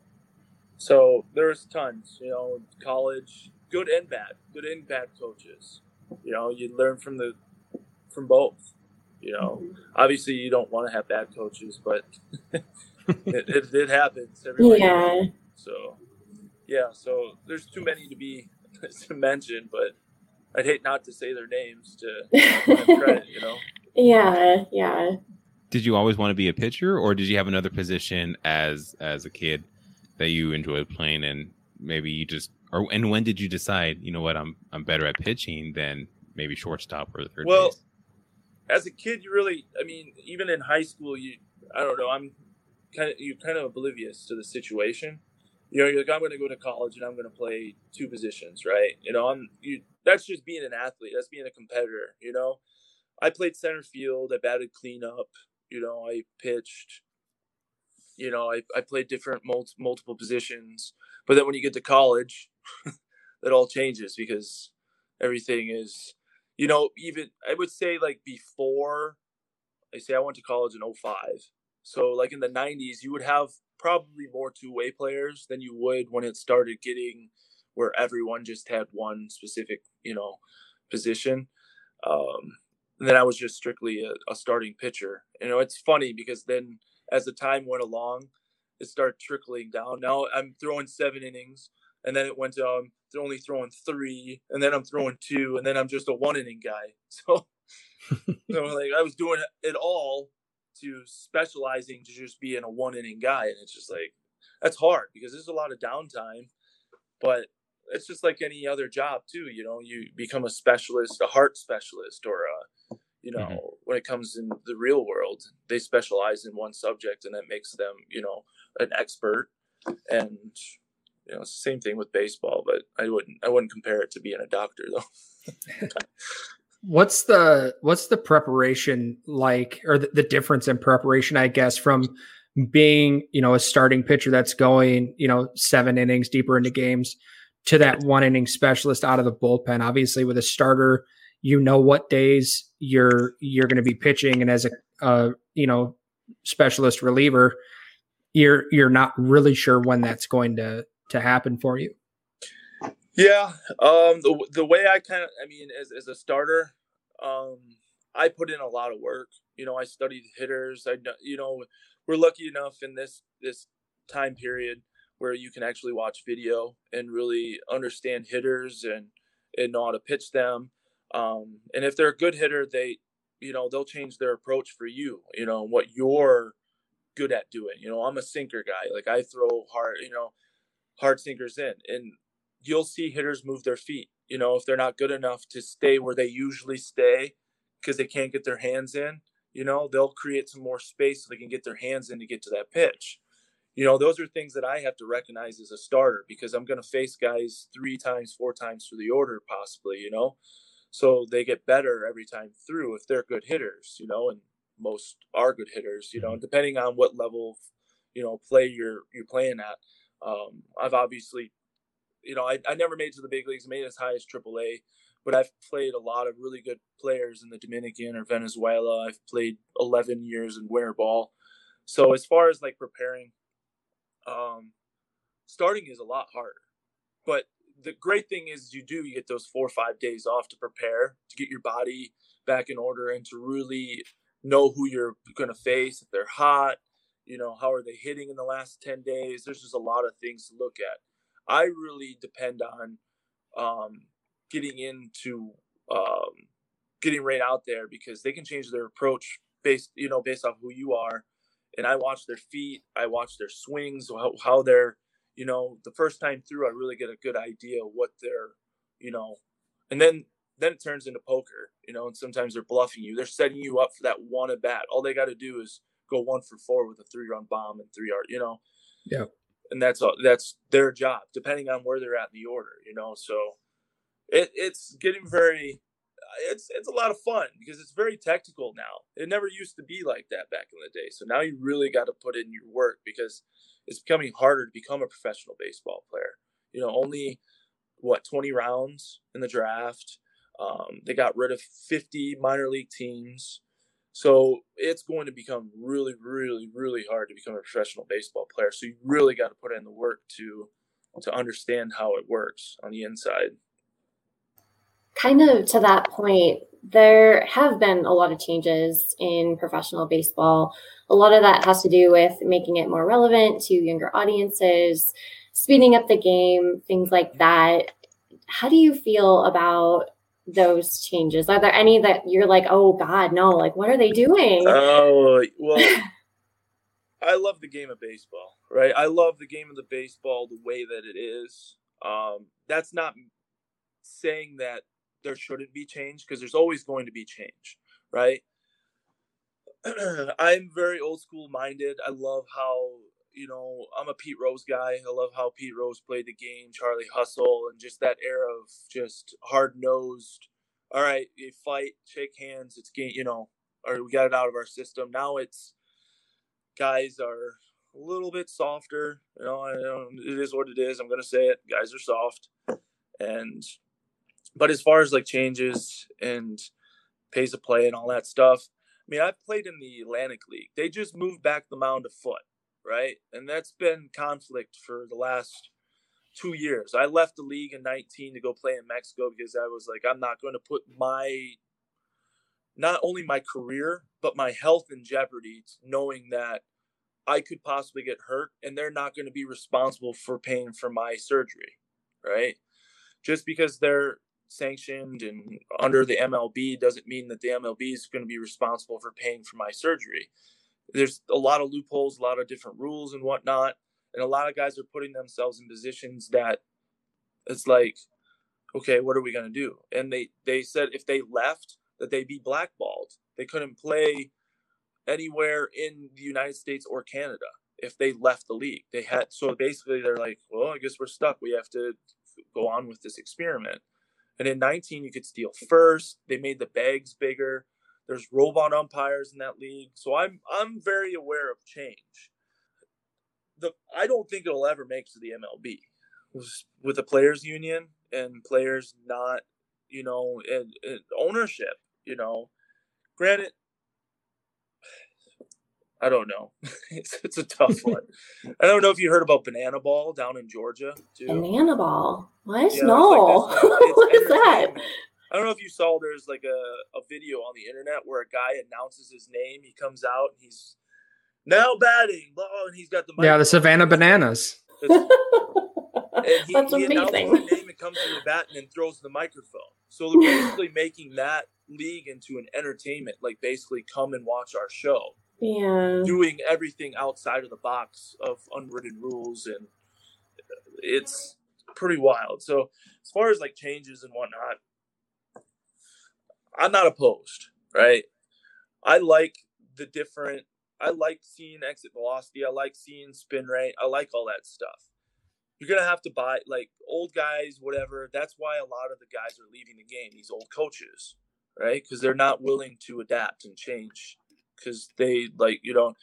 So there's tons, you know, college, good and bad, good and bad coaches. You know, you learn from the from both. You know, obviously you don't want to have bad coaches, but it, it, it happens. Everybody Yeah. So, yeah, so there's too many to be to mention, but I'd hate not to say their names to credit, you know. Yeah, yeah. Did you always want to be a pitcher, or did you have another position as as a kid that you enjoyed playing, and maybe you just or and when did you decide, you know what, I'm I'm better at pitching than maybe shortstop or third well, base? as a kid, you really, I mean, even in high school, you, I don't know, I'm kind of, you're kind of oblivious to the situation. You know, you're like, I'm going to go to college and I'm going to play two positions, right? You know, I'm, you, that's just being an athlete. That's being a competitor, you know? I played center field. I batted cleanup. You know, I pitched. You know, I, I played different mul- multiple positions. But then when you get to college, that all changes because everything is you know, even I would say like before I say I went to college in 05. So like in the 90s, you would have probably more two-way players than you would when it started getting where everyone just had one specific, you know, position. Um, and then I was just strictly a, a starting pitcher. You know, it's funny because then as the time went along, it started trickling down. Now I'm throwing seven innings, and then it went to um, only throwing three, and then I'm throwing two, and then I'm just a one inning guy. So, so like I was doing it all to specializing to just being a one inning guy, and it's just like that's hard because there's a lot of downtime, but it's just like any other job too. You know, you become a specialist, a heart specialist, or a you know, mm-hmm. when it comes in the real world, they specialize in one subject, and that makes them you know an expert and you know, it's the same thing with baseball, but I wouldn't I wouldn't compare it to being a doctor though. what's the what's the preparation like or the, the difference in preparation, I guess, from being, you know, a starting pitcher that's going, you know, seven innings deeper into games to that one inning specialist out of the bullpen. Obviously, with a starter, you know what days you're you're going to be pitching, and as a uh, you know specialist reliever, you're you're not really sure when that's going to to happen for you? Yeah, um, the the way I kind of, I mean, as as a starter, um, I put in a lot of work. You know, I studied hitters. I, you know, we're lucky enough in this this time period where you can actually watch video and really understand hitters and and know how to pitch them. Um, and if they're a good hitter, they, you know, they'll change their approach for you. You know what you're good at doing. You know, I'm a sinker guy. Like I throw hard. You know, hard sinkers in and you'll see hitters move their feet you know if they're not good enough to stay where they usually stay because they can't get their hands in you know they'll create some more space so they can get their hands in to get to that pitch you know those are things that i have to recognize as a starter because i'm going to face guys three times four times through the order possibly you know so they get better every time through if they're good hitters you know and most are good hitters you know mm-hmm. depending on what level you know play you're you're playing at um, I've obviously, you know, I, I never made to the big leagues, made as high as AAA, but I've played a lot of really good players in the Dominican or Venezuela. I've played 11 years in winter ball. So as far as like preparing, um, starting is a lot harder. But the great thing is you do you get those four or five days off to prepare to get your body back in order and to really know who you're going to face if they're hot you know how are they hitting in the last 10 days? There's just a lot of things to look at. I really depend on um, getting into um, getting right out there because they can change their approach based you know based off who you are and i watch their feet i watch their swings how, how they're you know the first time through i really get a good idea what they're you know and then then it turns into poker you know and sometimes they're bluffing you they're setting you up for that one at bat all they got to do is go one for four with a three run bomb and three yard, you know. Yeah. And that's all that's their job, depending on where they're at in the order, you know. So it, it's getting very it's it's a lot of fun because it's very technical now. It never used to be like that back in the day. So now you really got to put in your work because it's becoming harder to become a professional baseball player. You know, only what 20 rounds in the draft. Um, they got rid of 50 minor league teams. So it's going to become really, really, really hard to become a professional baseball player. So you really got to put in the work to to understand how it works on the inside. Kind of to that point, there have been a lot of changes in professional baseball. A lot of that has to do with making it more relevant to younger audiences, speeding up the game, things like that. how do you feel about those changes? Are there any that you're like, oh God, no, like what are they doing? Oh, well, I love the game of baseball, right? I love the game of the baseball the way that it is. Um, that's not saying that there shouldn't be change because there's always going to be change, right? I'm very old school minded. I love how you know, I'm a Pete Rose guy. I love how Pete Rose played the game, Charlie Hustle, and just that era of just hard nosed. All right, you fight, shake hands. It's game, you know, or we got it out of our system. Now it's guys are a little bit softer. You know, I, um, it is what it is. I'm gonna say it. Guys are soft, and but as far as like changes and pace of play and all that stuff, I mean, I've played in the Atlantic League. They just moved back the mound a foot right? And that's been conflict for the last two years. I left the league in 19 to go play in Mexico because I was like, I'm not going to put my, not only my career, but my health in jeopardy, knowing that I could possibly get hurt and they're not going to be responsible for paying for my surgery, right? Just because they're sanctioned and under the MLB doesn't mean that the MLB is going to be responsible for paying for my surgery there's a lot of loopholes, a lot of different rules and whatnot. And a lot of guys are putting themselves in positions that it's like, okay, what are we going to do? And they, they said if they left, that they'd be blackballed. They couldn't play anywhere in the United States or Canada if they left the league. They had, so basically they're like, well, I guess we're stuck. We have to go on with this experiment. And in 19, you could steal first. They made the bags bigger. There's robot umpires in that league, so I'm I'm very aware of change. The I don't think it'll ever make to the MLB with the players union and players not, you know, and, and ownership. You know, granted, I don't know. it's, it's a tough one. I don't know if you heard about Banana Ball down in Georgia too. Banana Ball? What? Yeah, no. Like what is that? I don't know if you saw there's like a, a video on the internet where a guy announces his name. He comes out and he's now batting, and he's got the yeah the Savannah Bananas. and he, That's he amazing. His name and comes to the bat and then throws the microphone. So they're basically making that league into an entertainment. Like basically, come and watch our show. Yeah. Doing everything outside of the box of unwritten rules and uh, it's pretty wild. So as far as like changes and whatnot, I'm not opposed, right? I like the different. I like seeing exit velocity. I like seeing spin rate. I like all that stuff. You're gonna have to buy like old guys, whatever. That's why a lot of the guys are leaving the game. These old coaches, right? Because they're not willing to adapt and change. Because they like you know,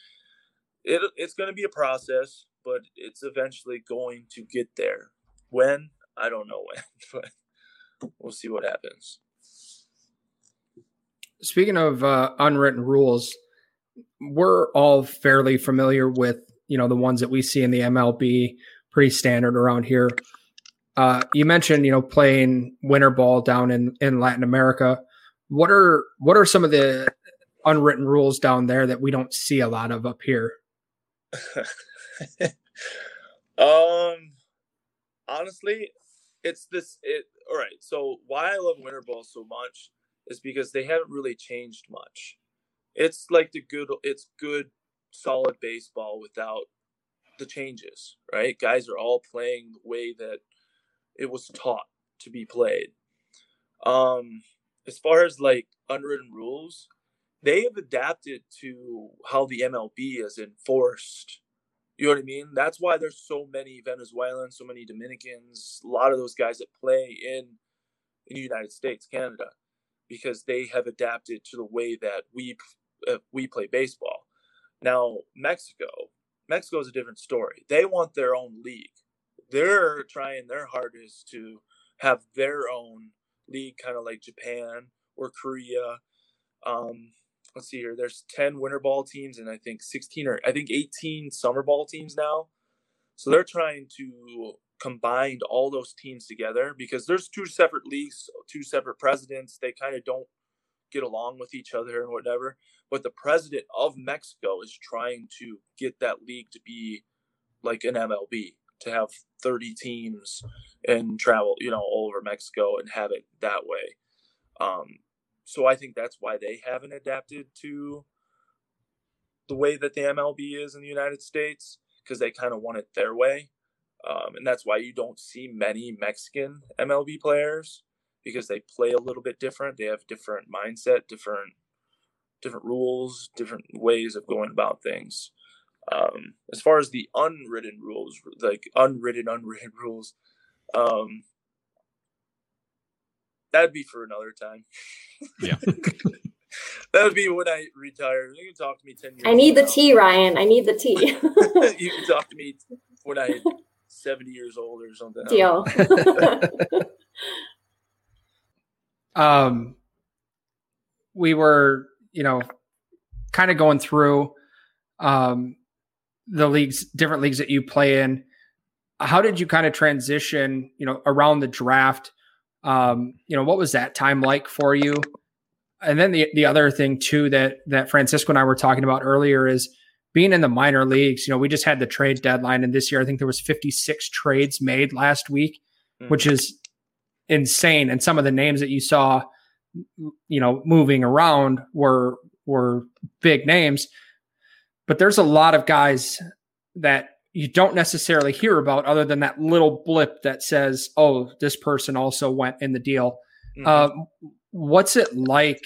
it it's gonna be a process, but it's eventually going to get there. When I don't know when, but we'll see what happens. Speaking of uh, unwritten rules, we're all fairly familiar with you know the ones that we see in the MLB, pretty standard around here. Uh, you mentioned you know playing winter ball down in in Latin America. What are what are some of the unwritten rules down there that we don't see a lot of up here? um, honestly, it's this. It all right. So why I love winter ball so much is because they haven't really changed much. It's like the good, it's good, solid baseball without the changes, right? Guys are all playing the way that it was taught to be played. Um, as far as like unwritten rules, they have adapted to how the MLB is enforced. You know what I mean? That's why there's so many Venezuelans, so many Dominicans, a lot of those guys that play in in the United States, Canada because they have adapted to the way that we uh, we play baseball. Now, Mexico, Mexico is a different story. They want their own league. They're trying their hardest to have their own league, kind of like Japan or Korea. Um, let's see here. There's 10 winter ball teams and I think 16 or I think 18 summer ball teams now. So they're trying to combine all those teams together because there's two separate leagues, two separate presidents. They kind of don't get along with each other and whatever. But the president of Mexico is trying to get that league to be like an MLB, to have 30 teams and travel, you know, all over Mexico and have it that way. Um, so I think that's why they haven't adapted to the way that the MLB is in the United States because they kind of want it their way. Um, and that's why you don't see many Mexican MLB players because they play a little bit different. They have different mindset, different different rules, different ways of going about things. Um, as far as the unwritten rules, like unwritten, unwritten rules, um, that'd be for another time. Yeah. that would be when I retire. You can talk to me 10 years I need the from tea, Ryan. I need the tea. you can talk to me when I'm 70 years old or something. Deal. um, we were, you know, kind of going through um, the leagues, different leagues that you play in. How did you kind of transition, you know, around the draft? Um, you know, what was that time like for you? And then the the other thing too that that Francisco and I were talking about earlier is being in the minor leagues. You know, we just had the trade deadline, and this year I think there was 56 trades made last week, Mm. which is insane. And some of the names that you saw, you know, moving around were were big names. But there's a lot of guys that you don't necessarily hear about other than that little blip that says, "Oh, this person also went in the deal." Mhm. Um, what's it like,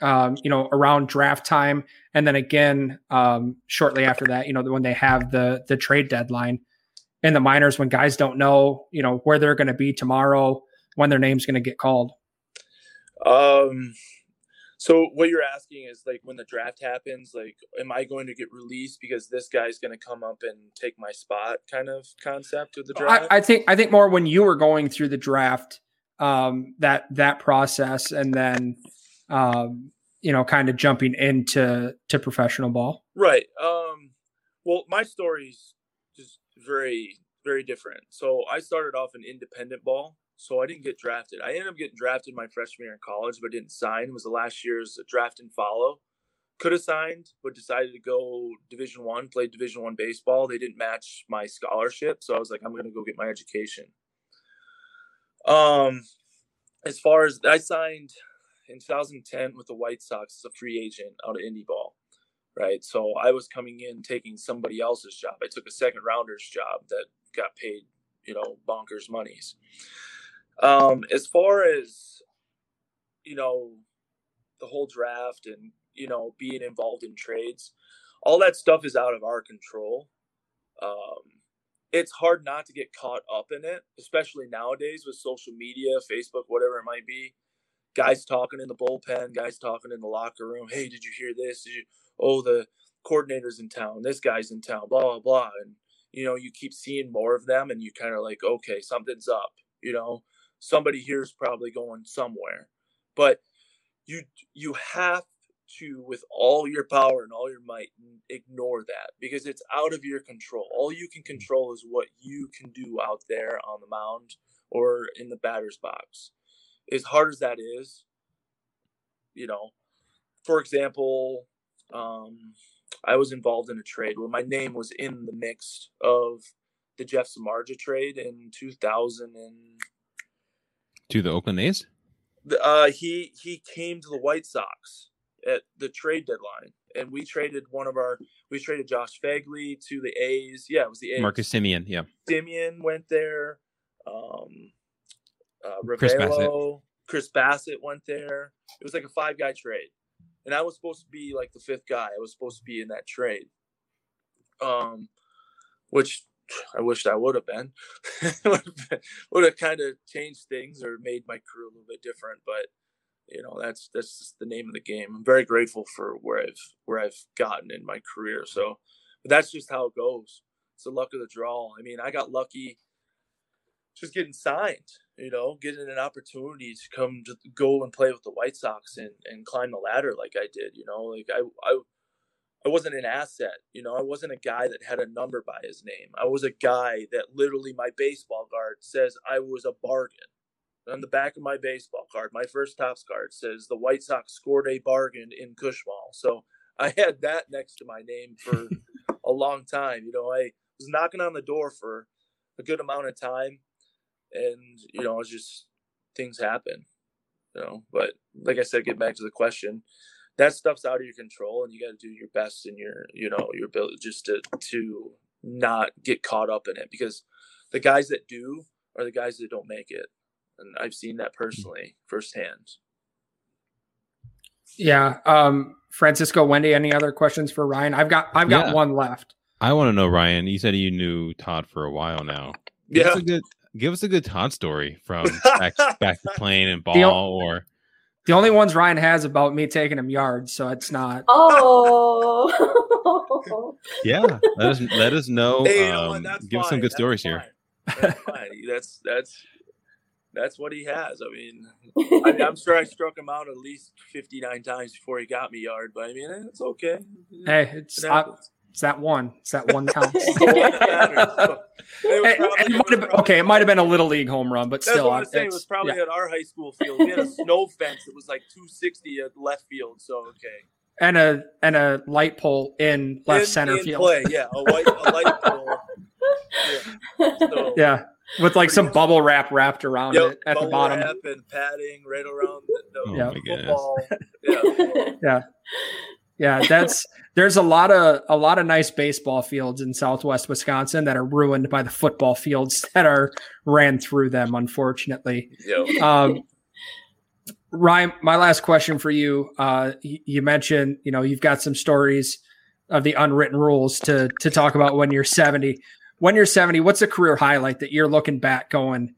um, you know, around draft time, and then again um, shortly after that, you know, when they have the the trade deadline in the minors, when guys don't know, you know, where they're going to be tomorrow, when their name's going to get called. Um, so what you're asking is like when the draft happens, like, am I going to get released because this guy's going to come up and take my spot? Kind of concept of the draft. I, I think I think more when you were going through the draft, um, that that process, and then um, you know, kind of jumping into to professional ball. Right. Um, well, my story's just very, very different. So I started off in independent ball, so I didn't get drafted. I ended up getting drafted my freshman year in college, but didn't sign. It was the last year's draft and follow. Could have signed, but decided to go Division One. Played Division One baseball. They didn't match my scholarship, so I was like, I'm going to go get my education. Um, as far as I signed in 2010 with the White Sox as a free agent out of indie ball right? So I was coming in taking somebody else's job. I took a second rounder's job that got paid, you know, bonkers monies. Um, as far as you know, the whole draft and you know being involved in trades, all that stuff is out of our control. Um, it's hard not to get caught up in it, especially nowadays with social media, Facebook, whatever it might be. Guys talking in the bullpen, guys talking in the locker room. Hey, did you hear this? Did you? oh the coordinator's in town this guy's in town blah blah blah and you know you keep seeing more of them and you kind of like okay something's up you know somebody here's probably going somewhere. But you you have to with all your power and all your might ignore that because it's out of your control. All you can control is what you can do out there on the mound or in the batter's box. As hard as that is you know for example um, I was involved in a trade where my name was in the mix of the Jeff Samardzija trade in 2000 and To the Oakland A's? uh, he he came to the White Sox at the trade deadline, and we traded one of our we traded Josh Phegley to the A's. Yeah, it was the A's. Marcus Semien, yeah. Semien went there. Um, uh, Chris Bassitt. Chris Bassitt went there. It was like a five guy trade, and I was supposed to be like the fifth guy. I was supposed to be in that trade. Um, which I wish I would have been. would have kind of changed things or made my career a little bit different, but you know that's that's just the name of the game. I'm very grateful for where I've where I've gotten in my career. So, but that's just how it goes. It's the luck of the draw. I mean, I got lucky just getting signed. You know, getting an opportunity to come to go and play with the White Sox and and climb the ladder like I did. You know, like I I. I wasn't an asset, you know. I wasn't a guy that had a number by his name. I was a guy that literally my baseball card says I was a bargain. On the back of my baseball card, my first Topps card says the White Sox scored a bargain in Kussmaul. So I had that next to my name for a long time. You know, I was knocking on the door for a good amount of time, and you know, it's just things happen. You know, but like I said, get back to the question. That stuff's out of your control, and you got to do your best in your, you know, your ability just to to not get caught up in it because the guys that do are the guys that don't make it, and I've seen that personally firsthand. Yeah. Um, Francisco, Wendy, any other questions for Ryan? I've got I've got Yeah. one left. I want to know, Ryan. You said you knew Todd for a while now. Give Yeah, us a good give us a good Todd story from back, back to playing in The ball or The only ones Ryan has about me taking him yards, so it's not. Oh. yeah. Let us let us know. Hey, you know um, That's give us some good That's stories here. That's fine. That's that's that's what he has. I mean, I, I'm sure I struck him out at least 59 times before he got me yard, but I mean, it's okay. Hey, it's It happens. It's that one. It's that one counts. It's the one that matters. So, it was and it it might have been, okay, it might have been a little league home run, but That's still, what I'm saying. It was probably yeah. at our high school field. We had a snow fence that was like 260 at left field. So okay, and a and a light pole in left In- center in field. Play, yeah, a white a light pole. Yeah. So, Yeah, with like some bubble wrap wrapped around Yep, it at the bubble bottom. wrap and padding right around the, the Oh Yeah. my football. Yeah. Yeah, that's there's a lot of a lot of nice baseball fields in Southwest Wisconsin that are ruined by the football fields that are ran through them. Unfortunately, Yep. um, Ryan, my last question for you. Uh, you mentioned, you know, you've got some stories of the unwritten rules to to talk about when you're 70. When you're 70, what's a career highlight that you're looking back going,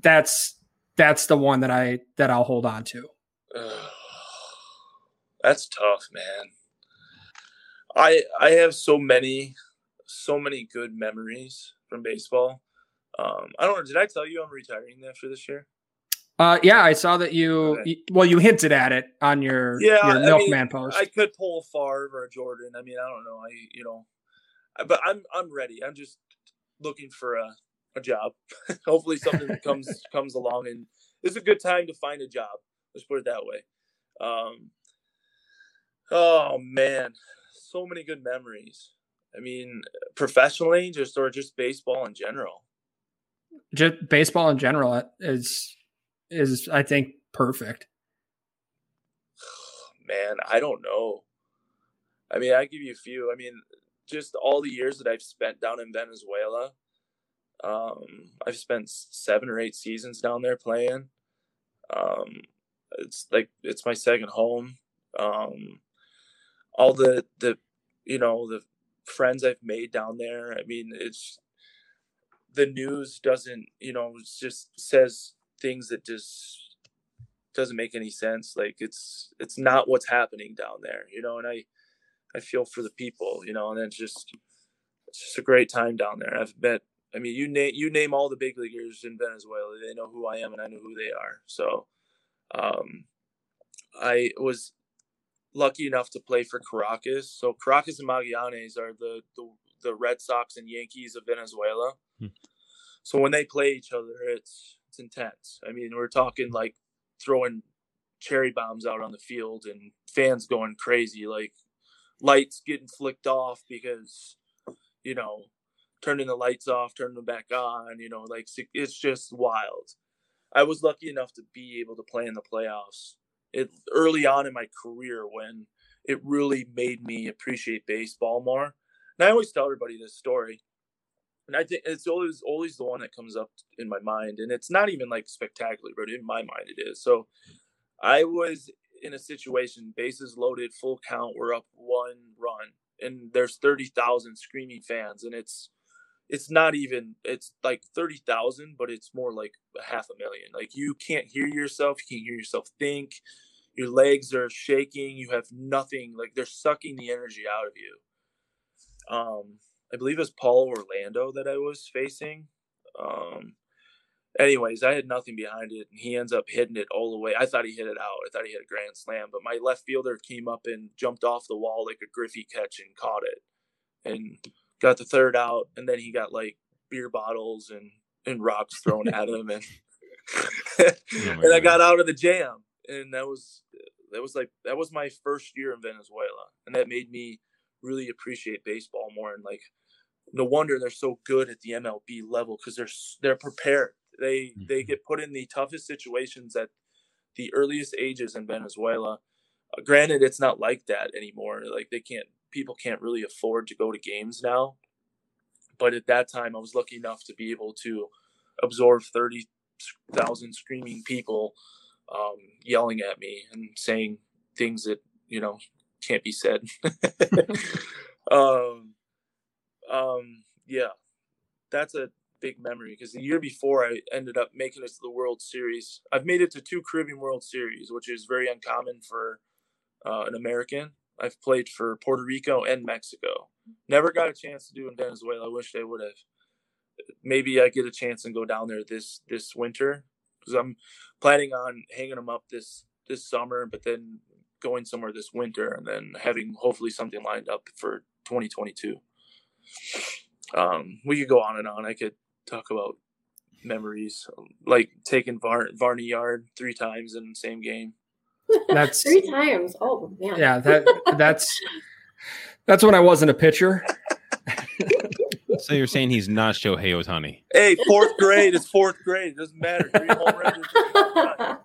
that's that's the one that I that I'll hold on to. That's tough, man. I I have so many so many good memories from baseball. Um, I don't know. Did I tell you I'm retiring after this year? Uh, yeah, I saw that you, Okay. you- well, you hinted at it on your Yeah, your I mean, milkman post. I could pull a Favre or a Jordan. I mean, I don't know. I you know, but I'm I'm ready. I'm just looking for a, a job. Hopefully, something comes comes along, and it's a good time to find a job. Let's put it that way. Um, oh man, so many good memories. I mean, professionally, just or just baseball in general. Just baseball in general is is I think perfect. man, I don't know. I mean, I give you a few. I mean, just all the years that I've spent down in Venezuela. Um, I've spent seven or eight seasons down there playing. Um, it's like it's my second home. Um, all the the you know the friends I've made down there. I mean, it's the news doesn't you know just says things that just doesn't make any sense. Like it's it's not what's happening down there you know and i i feel for the people you know and it's just it's just a great time down there. I've met i mean you name you name all the big leaguers in venezuela they know who i am and i know who they are. So um i was lucky enough to play for caracas. So caracas and magallanes are the the, the red sox and yankees of venezuela. Hmm. so when they play each other it's it's intense. I mean we're talking like throwing cherry bombs out on the field and fans going crazy like lights getting flicked off because you know turning the lights off turning them back on you know like it's just wild. I was lucky enough to be able to play in the playoffs it early on in my career when it really made me appreciate baseball more. And i always tell everybody this story. And I think it's always always the one that comes up in my mind, and it's not even like spectacular, but in my mind it is. So, I was in a situation, bases loaded, full count, we're up one run, and there's thirty thousand screaming fans, and it's it's not even it's like thirty thousand, but it's more like half a million. Like you can't hear yourself, you can't hear yourself think, your legs are shaking, you have nothing, like they're sucking the energy out of you. Um, I believe it was Paul Orlando that I was facing. Um, anyways, I had nothing behind it, and he ends up hitting it all the way. I thought he hit it out. I thought he hit a grand slam, but my left fielder came up and jumped off the wall like a Griffey catch and caught it, and got the third out. And then he got like beer bottles and and rocks thrown at him, and and I got out of the jam, and that was that was like that was my first year in Venezuela, and that made me really appreciate baseball more and like no wonder they're so good at the MLB level because they're they're prepared. They mm-hmm. they get put in the toughest situations at the earliest ages in Venezuela. Uh, granted, it's not like that anymore. Like they can't people can't really afford to go to games now. But at that time, I was lucky enough to be able to absorb thirty thousand screaming people um, yelling at me and saying things that you know can't be said. um, um, yeah, that's a big memory because the year before I ended up making it to the World Series. I've made it to two Caribbean World Series, which is very uncommon for uh, an American. I've played for Puerto Rico and Mexico. Never got a chance to do in Venezuela. I wish they would have. Maybe I get a chance and go down there this this winter because I'm planning on hanging them up this this summer, but then going somewhere this winter and then having hopefully something lined up for 2022. Um, we could go on and on. I could talk about memories, like taking Var- Varney Yard three times in the same game. That's three times. Oh man. Yeah, that that's that's when I wasn't a pitcher. so you're saying he's not Shohei Ohtani? Hey, fourth grade is fourth grade. It doesn't matter.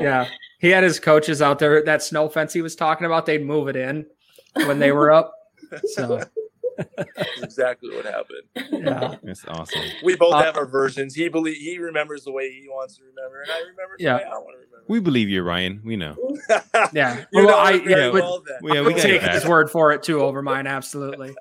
yeah, he had his coaches out there. That snow fence he was talking about, they'd move it in when they were up. So that's exactly what happened. Yeah, that's awesome. We both uh, have our versions. He believe he remembers the way he wants to remember, and I remember yeah. I want to remember. We believe you, Ryan. We know. yeah. well, know I yeah, would, well, yeah, we take his word for it too over mine. Absolutely.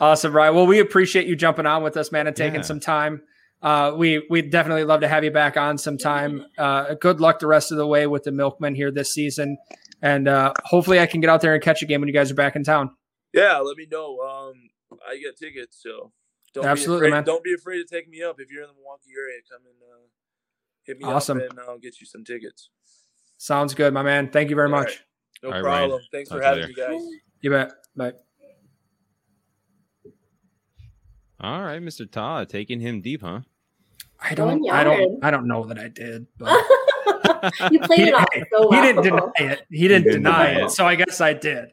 awesome, Ryan. Well, we appreciate you jumping on with us, man, and taking yeah. some time. Uh, we we definitely love to have you back on sometime. Uh, good luck the rest of the way with the Milkmen here this season and uh, hopefully I can get out there and catch a game when you guys are back in town. Yeah, let me know. Um, I get tickets, so don't absolutely, be afraid, man. Don't be afraid to take me up if you're in the Milwaukee area. Come and uh, hit me awesome. up, and I'll get you some tickets. Sounds good, my man. Thank you very All much. Right. No All problem. Right, Thanks Talk for having me, guys. You bet. Bye. All right, Mr. Todd, taking him deep, huh? I don't. I don't. I don't know that I did. But. you played he, it off so well. He didn't deny it. He didn't, he didn't deny, deny it. it. So I guess I did.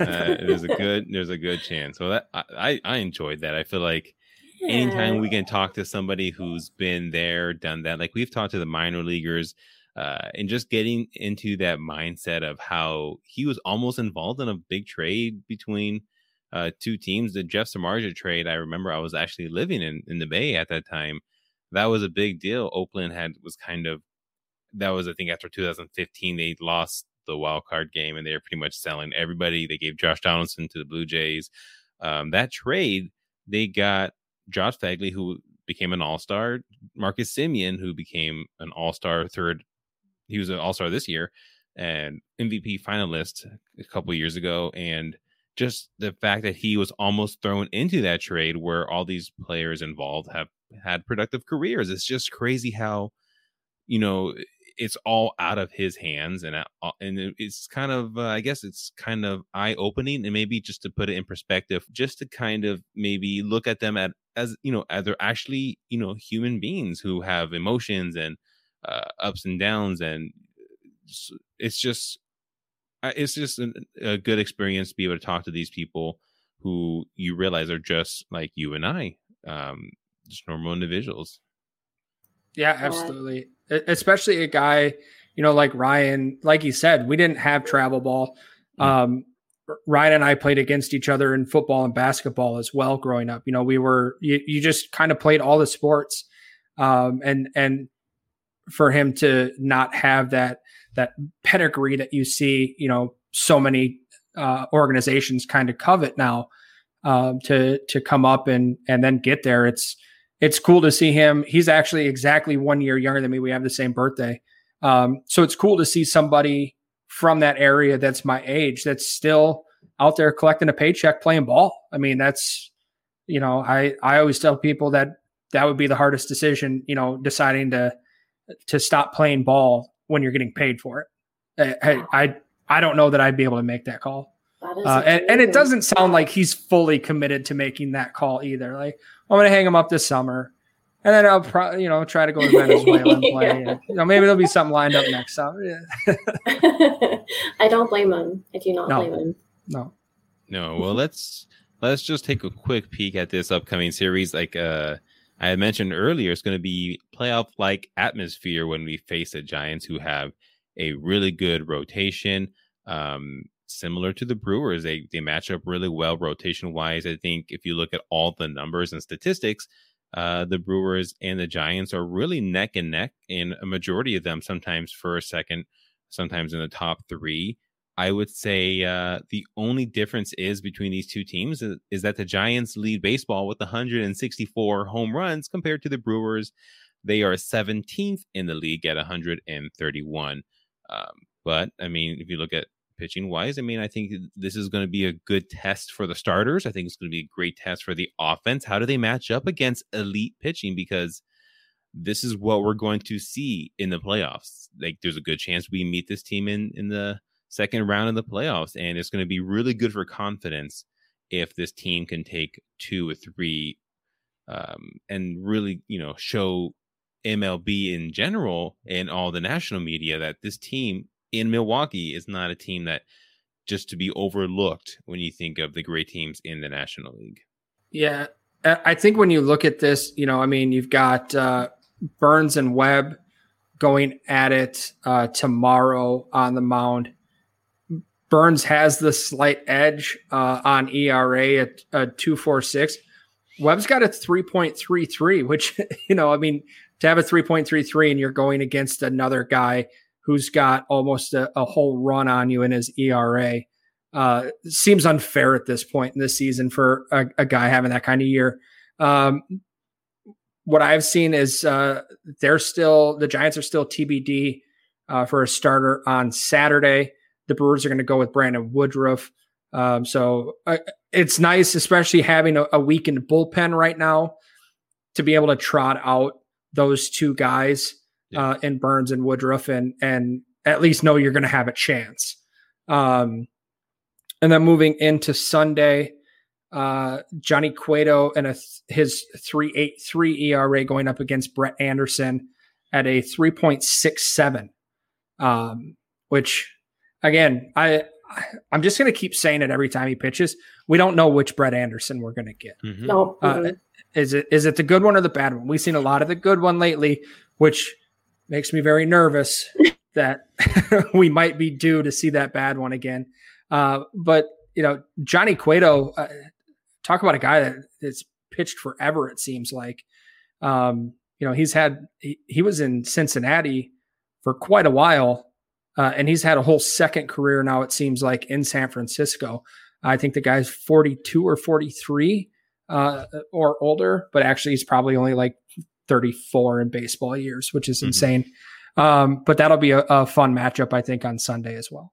uh, there's a good there's a good chance. So that I I enjoyed that. I feel like yeah. anytime we can talk to somebody who's been there, done that, like we've talked to the minor leaguers, uh, and just getting into that mindset of how he was almost involved in a big trade between uh, two teams. The Jeff Samardzija trade, I remember I was actually living in in the Bay at that time. That was a big deal. Oakland had was kind of that was I think after 2015 they lost the wild card game and they were pretty much selling everybody. They gave Josh Donaldson to the Blue Jays. Um, that trade they got Josh Phegley who became an All Star, Marcus Semien who became an All Star third. He was an All Star this year and MVP finalist a couple years ago, and just the fact that he was almost thrown into that trade where all these players involved have had productive careers. It's just crazy how you know it's all out of his hands and uh, and it's kind of uh, i guess it's kind of eye opening and maybe just to put it in perspective just to kind of maybe look at them at as you know as they're actually you know human beings who have emotions and uh, ups and downs and it's just it's just a, a good experience to be able to talk to these people who you realize are just like you and i um just normal individuals. Yeah absolutely especially a guy, you know, like Ryan, like he said, we didn't have travel ball. Mm. Um, Ryan and I played against each other in football and basketball as well growing up. You know, we were you, you just kind of played all the sports. Um, and and for him to not have that that pedigree that you see, you know, so many uh, organizations kind of covet now um, to to come up and and then get there. It's it's cool to see him. He's actually exactly one year younger than me. We have the same birthday. Um, so it's cool to see somebody from that area that's my age that's still out there collecting a paycheck playing ball. I mean, that's, you know, I, I always tell people that that would be the hardest decision, you know, deciding to, to stop playing ball when you're getting paid for it. I, I, I don't know that I'd be able to make that call. Uh, and, and, it doesn't sound like he's fully committed to making that call either. Like, I'm going to hang him up this summer, and then I'll probably, you know, try to go to Venezuela and play. yeah. and, you know, maybe there'll be something lined up next summer. Yeah. I don't blame him. I do not no. blame him. No. No, well, let's let's just take a quick peek at this upcoming series. Like uh, I had mentioned earlier, it's going to be playoff like atmosphere when we face the Giants, who have a really good rotation. Um, similar to the Brewers, they they match up really well rotation wise. I think if you look at all the numbers and statistics, uh, the Brewers and the Giants are really neck and neck in a majority of them. Sometimes for a second, sometimes in the top three. I would say uh, the only difference is between these two teams is, is, that the Giants lead baseball with 164 home runs compared to the Brewers. They are 17th in the league at 131. Um, but I mean, if you look at pitching wise, I mean, I think this is going to be a good test for the starters. I think it's going to be a great test for the offense. How do they match up against elite pitching? Because this is what we're going to see in the playoffs. Like, there's a good chance we meet this team in in the second round of the playoffs. And it's going to be really good for confidence if this team can take two or three um, and really, you know, show MLB in general and all the national media that this team in Milwaukee is not a team that just to be overlooked when you think of the great teams in the National League. Yeah. I think when you look at this, you know, I mean, you've got uh, Burnes and Webb going at it uh, tomorrow on the mound. Burnes has the slight edge uh, on ERA at uh, 246. Webb's got a 3.33, which, you know, I mean, to have a 3.33 and you're going against another guy who's got almost a, a whole run on you in his ERA uh, seems unfair at this point in the season for a, a guy having that kind of year. Um, what I've seen is uh, they're still, the Giants are still TBD uh, for a starter on Saturday the Brewers are going to go with Brandon Woodruff. Um, so uh, it's nice, especially having a, a weakened bullpen right now, to be able to trot out those two guys yeah. uh, in Burnes and Woodruff, and and at least know you're going to have a chance. Um, and then moving into Sunday, uh, Johnny Cueto and a th- his three eight three ERA going up against Brett Anderson at a three point six seven, um, which again, I I'm just going to keep saying it every time he pitches. We don't know which Brett Anderson we're going to get. Mm-hmm. No, uh, mm-hmm. is it is it the good one or the bad one? We've seen a lot of the good one lately, which makes me very nervous that we might be due to see that bad one again. Uh, but you know, Johnny Cueto, uh, talk about a guy that, that's pitched forever. It seems like, um, you know, he's had he, he was in Cincinnati for quite a while uh, and he's had a whole second career now, it seems like, in San Francisco. I think the guy's 42 or 43 uh, or older, but actually he's probably only like 34 in baseball years, which is mm-hmm. insane. Um, but that'll be a, a, fun matchup, I think, on Sunday as well.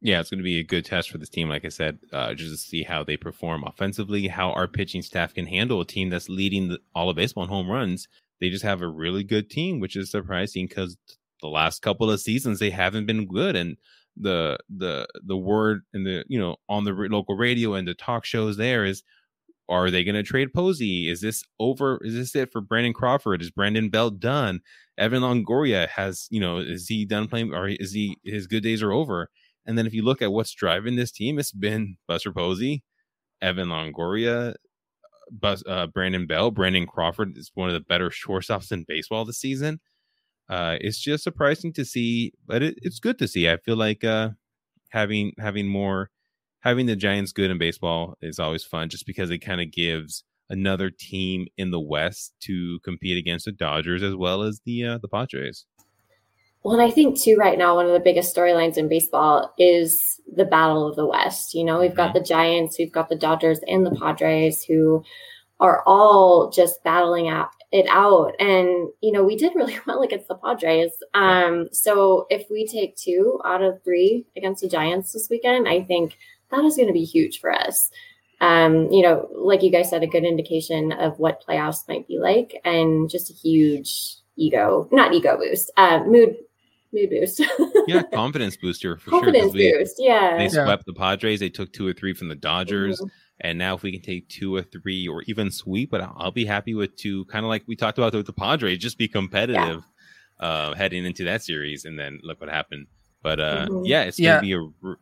Yeah, it's going to be a good test for this team, like I said, uh, just to see how they perform offensively, how our pitching staff can handle a team that's leading the, all of baseball in home runs. They just have a really good team, which is surprising because the last couple of seasons they haven't been good and the the the word and the you know on the local radio and the talk shows there is are they going to trade Posey? Is this over? Is this it for Brandon Crawford? Is Brandon Belt done? Evan Longoria has, you know, is he done playing or is he his good days are over? And then if you look at what's driving this team, it's been Buster Posey, Evan Longoria, Bus, uh, Brandon Belt, Brandon Crawford is one of the better shortstops in baseball this season uh, it's just surprising to see, but it, it's good to see. I feel like uh, having having more having the Giants good in baseball is always fun, just because it kind of gives another team in the West to compete against the Dodgers as well as the uh, the Padres. Well, and I think too, right now, one of the biggest storylines in baseball is the battle of the West. You know, we've got mm-hmm. the Giants, we've got the Dodgers, and the Padres who are all just battling out it out. And, you know, we did really well against the Padres. Um, so if we take two out of three against the Giants this weekend, I think that is going to be huge for us. Um, you know, like you guys said, a good indication of what playoffs might be like and just a huge ego, not ego boost, uh, mood mood boost. yeah, confidence booster for confidence sure. Boost, yeah. They swept the Padres. They took two or three from the Dodgers. Mm-hmm. And now, if we can take two or three or even sweep, but I'll be happy with two, kind of like we talked about with the Padres, just be competitive yeah. uh, heading into that series. And then look what happened. But uh, mm-hmm. yeah, it's yeah. gonna be a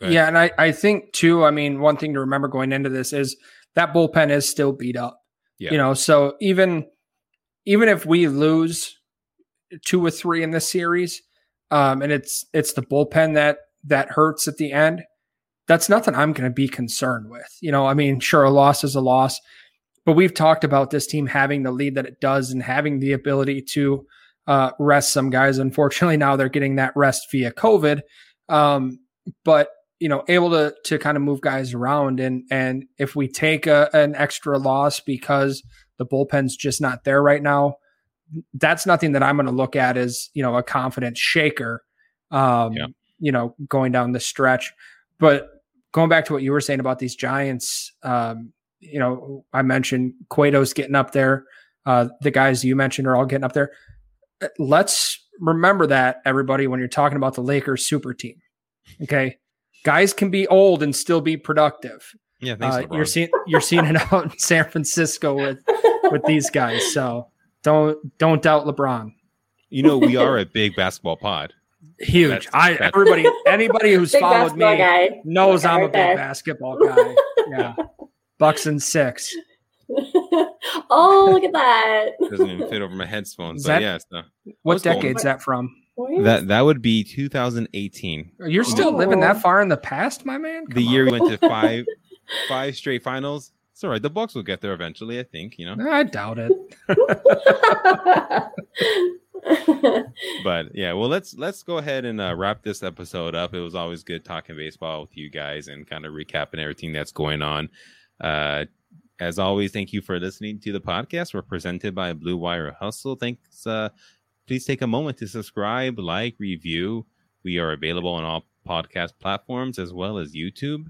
Yeah, and I, I think too, I mean, one thing to remember going into this is that bullpen is still beat up. Yeah. You know, so even even if we lose two or three in this series, um, and it's it's the bullpen that that hurts at the end, that's nothing I'm going to be concerned with. You know, I mean, sure, a loss is a loss, but we've talked about this team having the lead that it does and having the ability to uh, rest some guys. Unfortunately, now they're getting that rest via COVID. Um, but you know, able to to kind of move guys around, and and if we take a, an extra loss because the bullpen's just not there right now, that's nothing that I'm going to look at as you know a confidence shaker. Um, Yeah. You know, going down the stretch, but going back to what you were saying about these Giants, um, you know, I mentioned Cueto's getting up there. Uh, the guys you mentioned are all getting up there. Let's remember that, everybody, when you're talking about the Lakers super team. Okay. Guys can be old and still be productive. Yeah, thanks. Uh, LeBron. you're seeing you're seeing it out in San Francisco with with these guys. So don't don't doubt LeBron. you know, we are a big basketball pod. Huge. That's- I that's- everybody anybody who's followed me guy. knows Okay, I'm a big there. basketball guy. Yeah. Bucks and six. oh, look at that. Doesn't even fit over my headphones. Is But that- yeah, so What What's going- decade's that from? That that would be 2018, You're still living Oh. that far in the past, my man? the Come year on. we went to five five straight finals. It's all right. The Bucks will get there eventually. I think you know. I doubt it. But yeah, well, let's let's go ahead and uh, wrap this episode up. It was always good talking baseball with you guys and kind of recapping everything that's going on. Uh, as always, thank you for listening to the podcast. We're presented by Blue Wire Hustle. Thanks. Uh, please take a moment to subscribe, like, review. We are available on all podcast platforms as well as YouTube.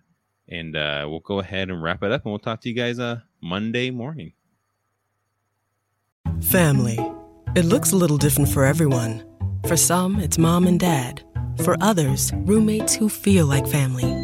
And uh, we'll go ahead and wrap it up, and we'll talk to you guys uh, Monday morning. Family. It looks a little different for everyone. For some, it's mom and dad. For others, roommates who feel like family.